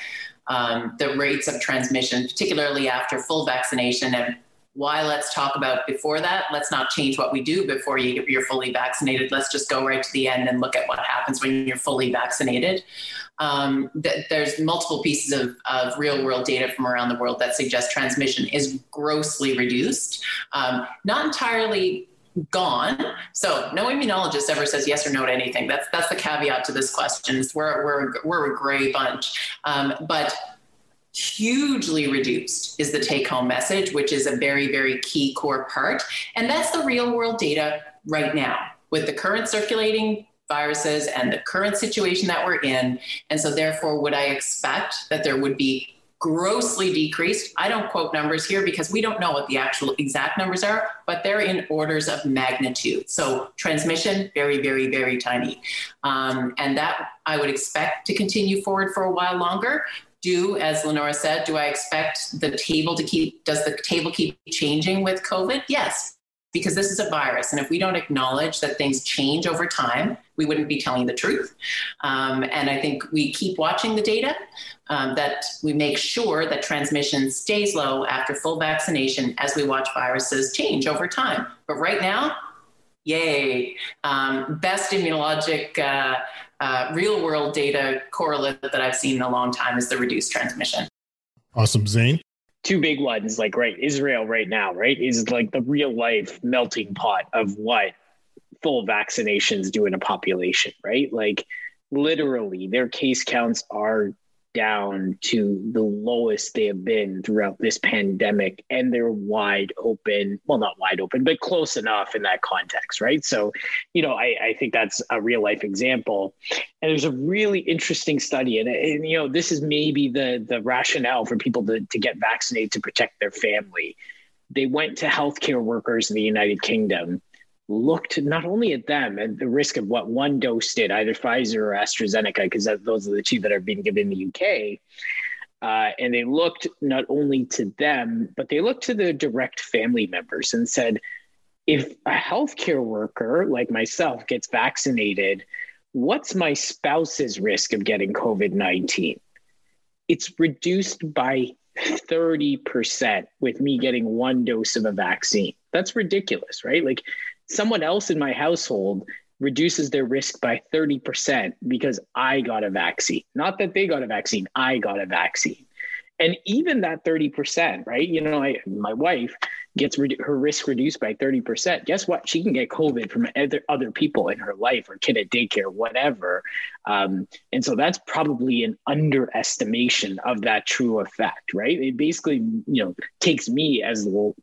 um, the rates of transmission, particularly after full vaccination, have why let's talk about before that let's not change what we do before you, you're fully vaccinated let's just go right to the end and look at what happens when you're fully vaccinated um, th- there's multiple pieces of, of, real world data from around the world that suggest transmission is grossly reduced um, not entirely gone. So no immunologist ever says yes or no to anything. That's that's the caveat to this question. we're we're we're a gray bunch, um, but hugely reduced is the take home message, which is a very very key core part, and that's the real world data right now with the current circulating viruses and the current situation that we're in. And so therefore, would I expect that there would be grossly decreased. I don't quote numbers here because we don't know what the actual exact numbers are, but they're in orders of magnitude. So transmission, very, very, very tiny. Um, and that I would expect to continue forward for a while longer. Do, as Lynora said, do I expect the table to keep, does the table keep changing with COVID? Yes, because this is a virus. And if we don't acknowledge that things change over time, we wouldn't be telling the truth. Um, and I think we keep watching the data, um, that we make sure that transmission stays low after full vaccination as we watch viruses change over time. But right now, yay, um, best immunologic. Uh, uh, real world data correlate that I've seen in a long time is the reduced transmission. Awesome. Zain? two big ones like right israel right now right is like the real life melting pot of what full vaccinations do in a population right like literally their case counts are down to the lowest they have been throughout this pandemic and they're wide open. Well not wide open but close enough in that context right? So you know i, I think that's a real life example. And there's a really interesting study and, and you know this is maybe the the rationale for people to, to get vaccinated to protect their family. They went to healthcare workers in the united kingdom looked not only at them and the risk of what one dose did, either Pfizer or AstraZeneca, because those are the two that are being given in the UK. Uh, and they looked not only to them, but they looked to the direct family members and said, if a healthcare worker like myself gets vaccinated, what's my spouse's risk of getting COVID 19? It's reduced by 30% with me getting one dose of a vaccine. That's ridiculous, right? Like someone else in my household reduces their risk by 30% because I got a vaccine. Not that they got a vaccine, I got a vaccine. And even that 30%, right? You know, I, my wife gets re- her risk reduced by 30%. Guess what? She can get COVID from other, other people in her life or kid at daycare, whatever. Um, and so that's probably an underestimation of that true effect, right? It basically, you know, takes me as the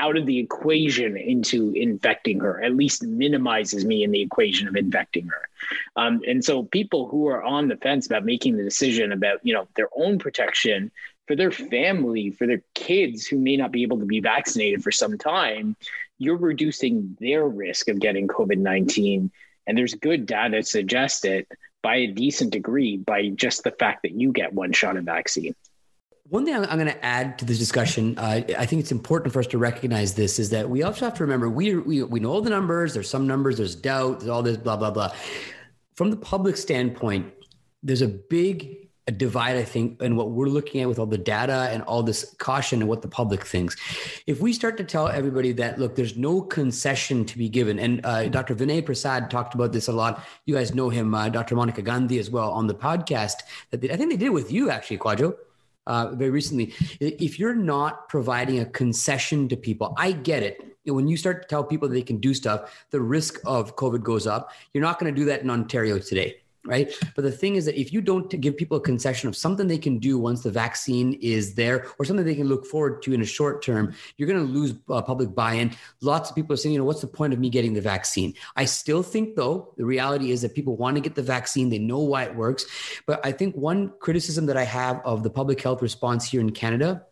out of the equation into infecting her, at least minimizes me in the equation of infecting her. Um, and so people who are on the fence about making the decision about, you know, their own protection for their family, for their kids who may not be able to be vaccinated for some time, you're reducing their risk of getting COVID 19. And there's good data to suggest it by a decent degree by just the fact that you get one shot of vaccine. One thing I'm, going to add to this discussion, uh, I think it's important for us to recognize this is that we also have to remember we, we we know all the numbers. There's some numbers. There's doubt. There's all this blah blah blah. From the public standpoint, there's a big a divide, I think, in what we're looking at with all the data and all this caution and what the public thinks. If we start to tell everybody that, look, there's no concession to be given, and uh, Dr. Vinay Prasad talked about this a lot. You guys know him, uh, Dr. Monica Gandhi as well on the podcast. That they, I think they did with you actually, Kwadwo uh, very recently. If you're not providing a concession to people, I get it. When you start to tell people that they can do stuff, the risk of COVID goes up. You're not going to do that in Ontario today right? But the thing is that if you don't give people a concession of something they can do once the vaccine is there or something they can look forward to in a short term, you're going to lose uh, public buy in. Lots of people are saying, you know, what's the point of me getting the vaccine? I still think, though, the reality is that people want to get the vaccine, they know why it works. But I think one criticism that I have of the public health response here in Canada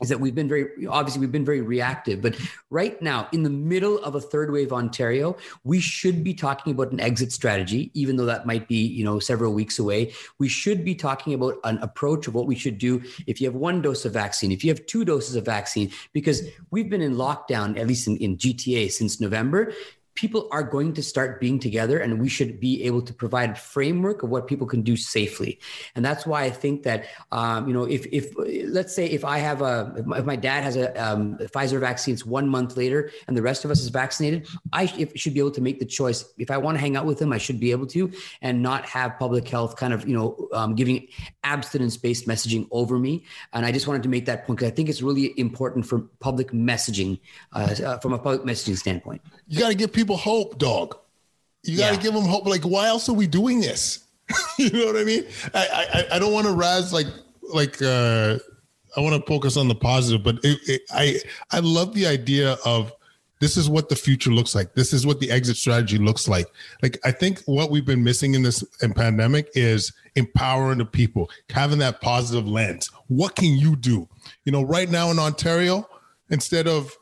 is that we've been very obviously we've been very reactive but right now in the middle of a third wave ontario we should be talking about an exit strategy even though that might be you know several weeks away. We should be talking about an approach of what we should do if you have one dose of vaccine if you have two doses of vaccine because we've been in lockdown at least in, in gta since november people are going to start being together and we should be able to provide a framework of what people can do safely. And that's why i think that um, you know if, if let's say if i have a if my, if dad has a um, pfizer vaccine it's one month later and the rest of us is vaccinated i should be able to make the choice. If i want to hang out with him i should be able to and not have public health kind of you know um, giving abstinence based messaging over me. And i just wanted to make that point because i think it's really important for public messaging uh, uh, from a public messaging standpoint. You got to give people hope, dog. You got to yeah. give them hope. Like, why else are we doing this? you know what I mean? I I, I don't want to razz like like uh, I want to focus on the positive, but it, it, I I love the idea of this is what the future looks like. This is what the exit strategy looks like. Like I think what we've been missing in this in pandemic is empowering the people, having that positive lens. What can you do? You know, right now in Ontario, instead of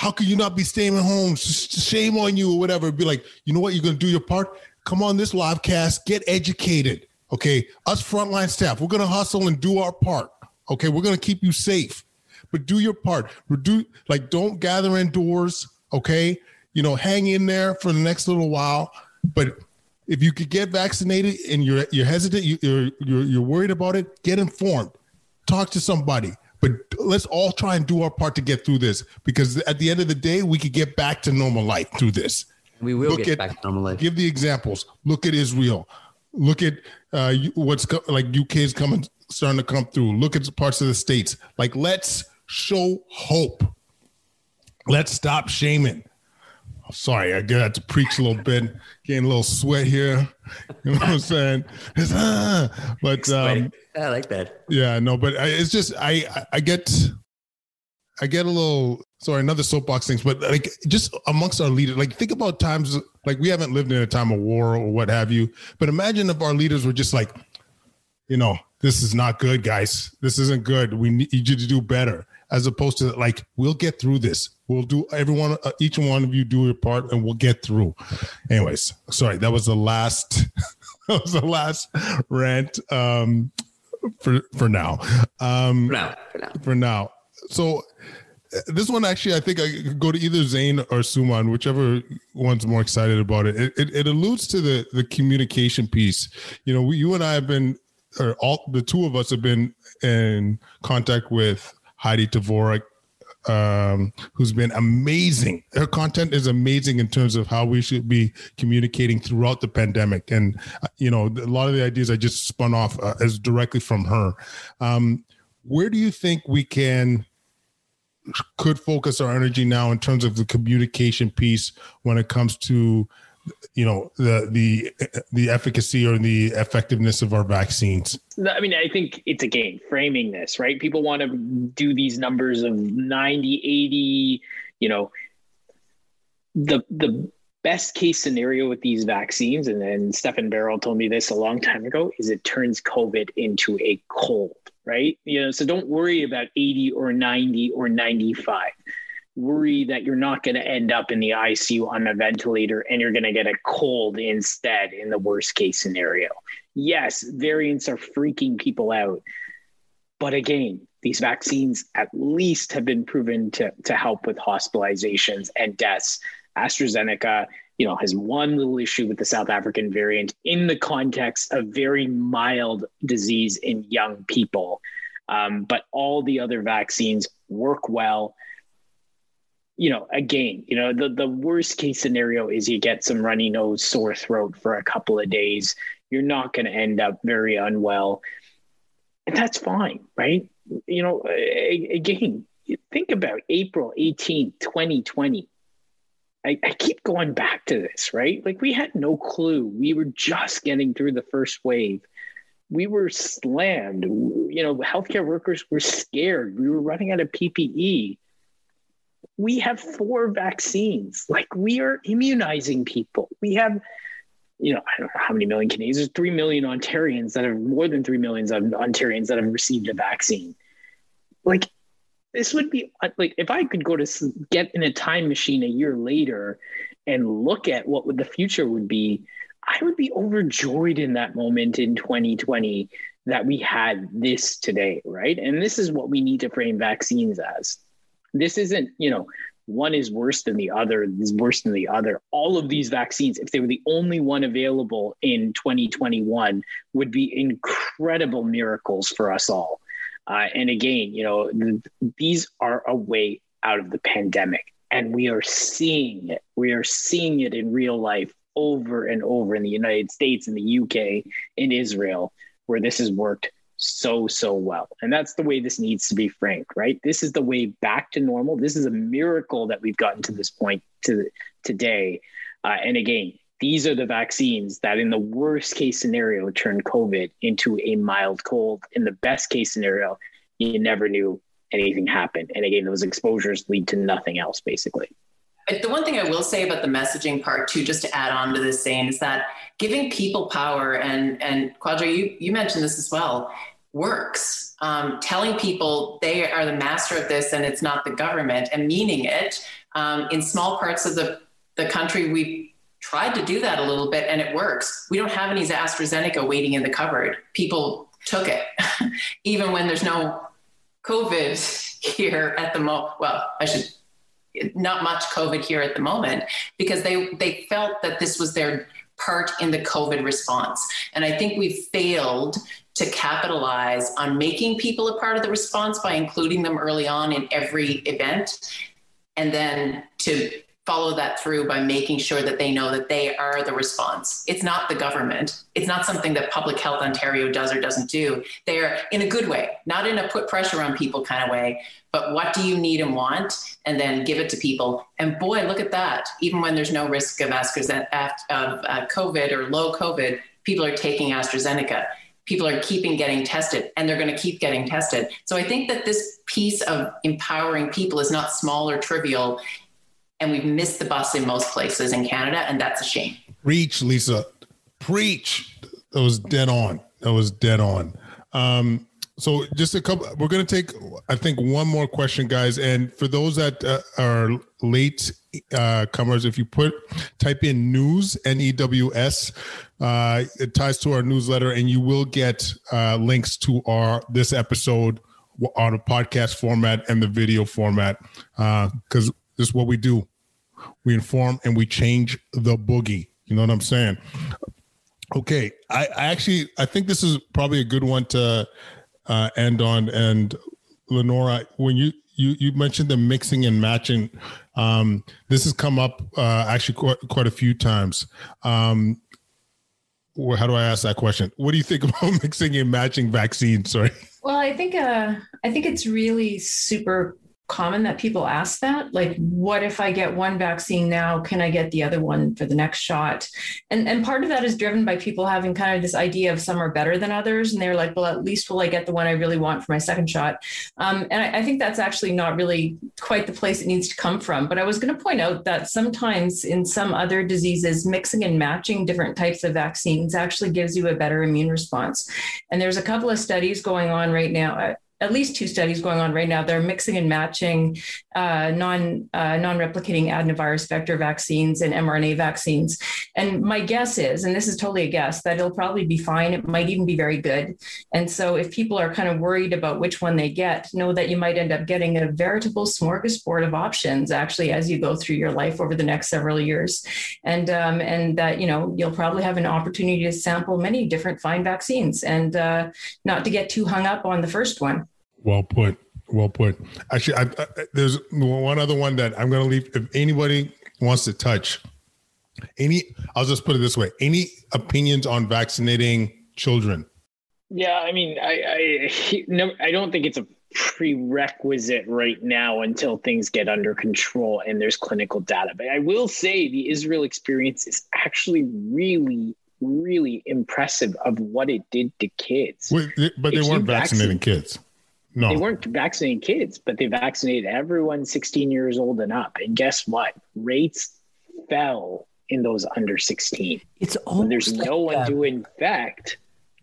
how can you not be staying at home? Shame on you or whatever. Be like, you know what? You're going to do your part. Come on this live cast, get educated. Okay. Us frontline staff, we're going to hustle and do our part. Okay. We're going to keep you safe, but do your part. Reduce, like, don't gather indoors. Okay. You know, hang in there for the next little while. But if you could get vaccinated and you're you're hesitant, you, you're, you're you're worried about it, get informed. Talk to somebody. But let's all try and do our part to get through this because at the end of the day, we could get back to normal life through this. We will Look get at, back to normal life. Give the examples. Look at Israel. Look at uh, what's co- like UK is coming, starting to come through. Look at parts of the states. Like, let's show hope. Let's stop shaming. Sorry, I got to preach a little bit, getting a little sweat here. You know what I'm saying? It's, ah. But um, I like that. Yeah, no, but I, it's just I I get I get a little sorry another soapbox things, but like just amongst our leaders, like think about times like we haven't lived in a time of war or what have you, but imagine if our leaders were just like, you know, this is not good, guys. This isn't good. We need you to do better as opposed to like we'll get through this we'll do everyone uh, each one of you do your part and we'll get through. Anyways sorry that was the last that was the last rant um for for now. Um for now. For now, for now. so uh, this one actually i think i could go to either Zain or suman whichever one's more excited about it. It, it, it alludes to the the communication piece. You know we, you and i have been or all the two of us have been in contact with Heidi Tworek, um, who's been amazing. Her content is amazing in terms of how we should be communicating throughout the pandemic. And, uh, you know, a lot of the ideas I just spun off uh, is directly from her. Um, where do you think we can could focus our energy now in terms of the communication piece when it comes to you know the the the efficacy or the effectiveness of our vaccines. I mean i think it's again framing this right? People want to do these numbers of 90 80 you know the the best case scenario with these vaccines and then stefan Baral told me this a long time ago is it turns covid into a cold right? You know so don't worry about 80 or 90 or 95 worry that you're not going to end up in the ICU on a ventilator and you're going to get a cold instead in the worst case scenario. Yes, variants are freaking people out. But again, these vaccines at least have been proven to, to help with hospitalizations and deaths. AstraZeneca, you know, has one little issue with the South African variant in the context of very mild disease in young people. Um, but all the other vaccines work well you know, again, you know, the, the worst case scenario is you get some runny nose, sore throat for a couple of days. You're not going to end up very unwell. And that's fine, right? You know, again, think about April 18th, 2020. I, I keep going back to this, right? Like we had no clue. We were just getting through the first wave we were slammed. You know, healthcare workers were scared. We were running out of PPE we have four vaccines. Like we are immunizing people. We have, you know, I don't know how many million Canadians. There's three million Ontarians that have more than three millions of Ontarians that have received a vaccine. Like this would be like if I could go to get in a time machine a year later and look at what the future would be. I would be overjoyed in that moment in 2020 that we had this today, right? And this is what we need to frame vaccines as this isn't, you know, one is worse than the other is worse than the other. All of these vaccines if they were the only one available in 2021 would be incredible miracles for us all. Uh, and again you know th- these are a way out of the pandemic and we are seeing it. We are seeing it in real life over and over in the united states in the uk in israel where this has worked so so well. And that's the way this needs to be framed right? This is the way back to normal. This is a miracle that we've gotten to this point to today. Uh, and again these are the vaccines that in the worst case scenario turn covid into a mild cold. In the best case scenario you never knew anything happened. And again those exposures lead to nothing else basically. The one thing I will say about the messaging part too, just to add on to this saying, is that giving people power and and Kwadwo, you you mentioned this as well works. Um, telling people they are the master of this and it's not the government and meaning it. Um, in small parts of the, the country, we tried to do that a little bit and it works. We don't have any AstraZeneca waiting in the cupboard. People took it, even when there's no COVID here at the moment. Well, I should not much COVID here at the moment because they they felt that this was their part in the COVID response. And I think we've failed to capitalize on making people a part of the response by including them early on in every event and then to follow that through by making sure that they know that they are the response. It's not the government. It's not something that Public Health Ontario does or doesn't do. They're in a good way, not in a put pressure on people kind of way, but what do you need and want? And then give it to people. And boy, look at that. Even when there's no risk of, AstraZeneca, of uh, COVID or low COVID, people are taking AstraZeneca people are keeping getting tested and they're going to keep getting tested. So I think that this piece of empowering people is not small or trivial. And we've missed the bus in most places in Canada, and that's a shame. Preach, Lisa. Preach. That was dead on. That was dead on. Um, so just a couple we're going to take i think one more question guys and for those that uh, are late uh, comers if you put type in news n-e-w-s uh, it ties to our newsletter and you will get uh, links to our this episode on a podcast format and the video format because uh, this is what we do we inform and we change the boogie you know what i'm saying okay I, I actually i think this is probably a good one to uh, end on. And Lynora, when you you you mentioned the mixing and matching, um, this has come up uh, actually quite, quite a few times. Um, how do I ask that question? What do you think about mixing and matching vaccines? Sorry. Well, I think uh, I think it's really super common that people ask that like what if i get one vaccine now? Can i get the other one for the next shot? And and part of that is driven by people having kind of this idea of some are better than others and they're like well at least will i get the one i really want for my second shot. Um, and I, I think that's actually not really quite the place it needs to come from. But i was going to point out that sometimes in some other diseases mixing and matching different types of vaccines actually gives you a better immune response. And there's a couple of studies going on right now at least two studies going on right now. They're mixing and matching uh, non uh, non-replicating adenovirus vector vaccines and mRNA vaccines. And my guess is, and this is totally a guess, that it'll probably be fine. It might even be very good. And so, if people are kind of worried about which one they get, know that you might end up getting a veritable smorgasbord of options actually as you go through your life over the next several years, and um, and that you know you'll probably have an opportunity to sample many different fine vaccines, and uh, not to get too hung up on the first one. Well put. Well put. Actually, I, I, there's one other one that I'm going to leave. If anybody wants to touch, any, I'll just put it this way: any opinions on vaccinating children? Yeah, I mean, I, I, no, I don't think it's a prerequisite right now until things get under control and there's clinical data. But I will say the Israel experience is actually really really impressive of what it did to kids. Wait, but they weren't vaccinating kids. No. They weren't vaccinating kids, but they vaccinated everyone 16 years old and up. And guess what? Rates fell in those under 16. It's almost there's like no one to infect.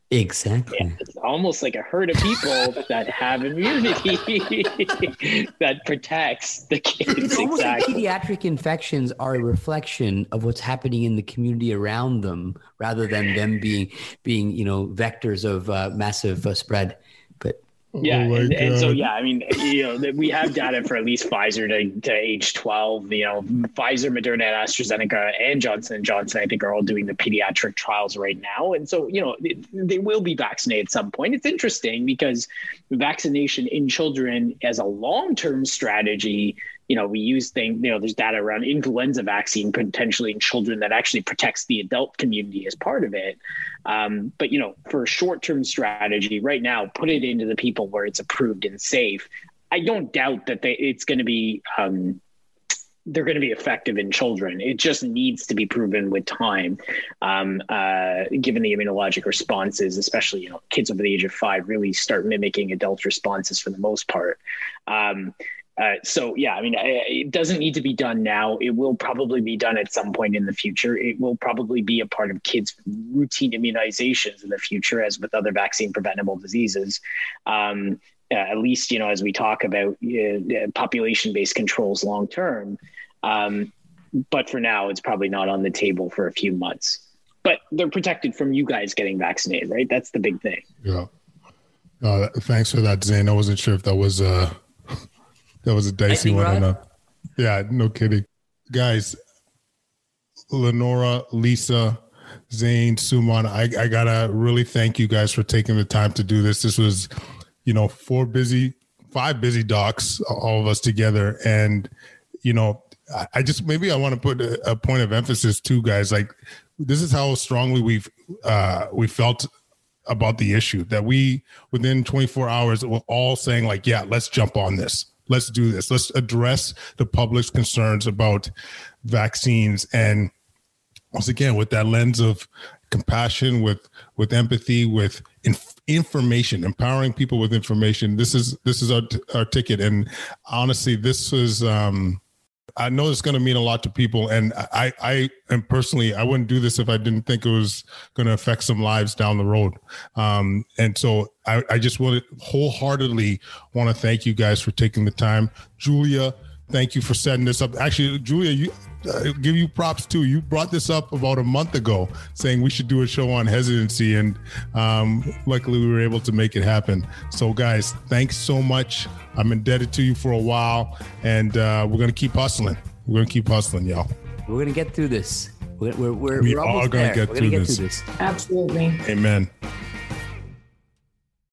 Exactly. Yeah, it's almost like a herd of people that have immunity that protects the kids. It's almost exactly. like pediatric infections are a reflection of what's happening in the community around them, rather than them being being you know vectors of uh, massive uh, spread. Yeah, oh and, and, so yeah, I mean, you know, we have data for at least Pfizer to, to age twelve. You know, Pfizer, Moderna, and AstraZeneca, and Johnson and Johnson, I think, are all doing the pediatric trials right now. And so, you know, they, they will be vaccinated at some point. It's interesting because vaccination in children as a long term strategy you know, we use things, you know, there's data around influenza vaccine potentially in children that actually protects the adult community as part of it. Um, but, you know, for a short term strategy right now, put it into the people where it's approved and safe. I don't doubt that they, it's going to be, um, they're going to be effective in children. It just needs to be proven with time, um, uh, given the immunologic responses, especially you know kids over the age of five really start mimicking adult responses for the most part. Um, uh, so yeah, I mean, it doesn't need to be done now. It will probably be done at some point in the future. It will probably be a part of kids' routine immunizations in the future, as with other vaccine preventable diseases. Um, uh, at least, you know, as we talk about uh, population-based controls long term. Um, but for now, it's probably not on the table for a few months. But they're protected from you guys getting vaccinated, right? That's the big thing. Yeah. Uh, thanks for that, Zain. I wasn't sure if that was uh that was a dicey one. Enough. Yeah, no kidding. Guys, Lynora, Lisa, Zain, Suman, I, I gotta really thank you guys for taking the time to do this. This was, you know, four busy, five busy docs, all of us together. And, you know, I, I just maybe I want to put a, a, point of emphasis too, guys. Like this is how strongly we've uh we felt about the issue that we within 24 hours were all saying like, yeah, let's jump on this let's do this. Let's address the public's concerns about vaccines. And once again, with that lens of compassion, with with empathy, with inf- information, empowering people with information. This is this is our, our ticket. And honestly, this was um, I know it's going to mean a lot to people, and I, I am personally, I wouldn't do this if I didn't think it was going to affect some lives down the road. Um, and so I, I just want to wholeheartedly want to thank you guys for taking the time, Julia. Thank you for setting this up. Actually, Julia, you uh, give you props too. You brought this up about a month ago, saying we should do a show on hesitancy, and um, luckily we were able to make it happen. So, guys, thanks so much. I'm indebted to you for a while, and uh, we're gonna keep hustling. We're gonna keep hustling, y'all. We're gonna get through this. We're we're we're, we we're almost gonna there. Get, we're through, gonna get this. through this. Absolutely. Amen.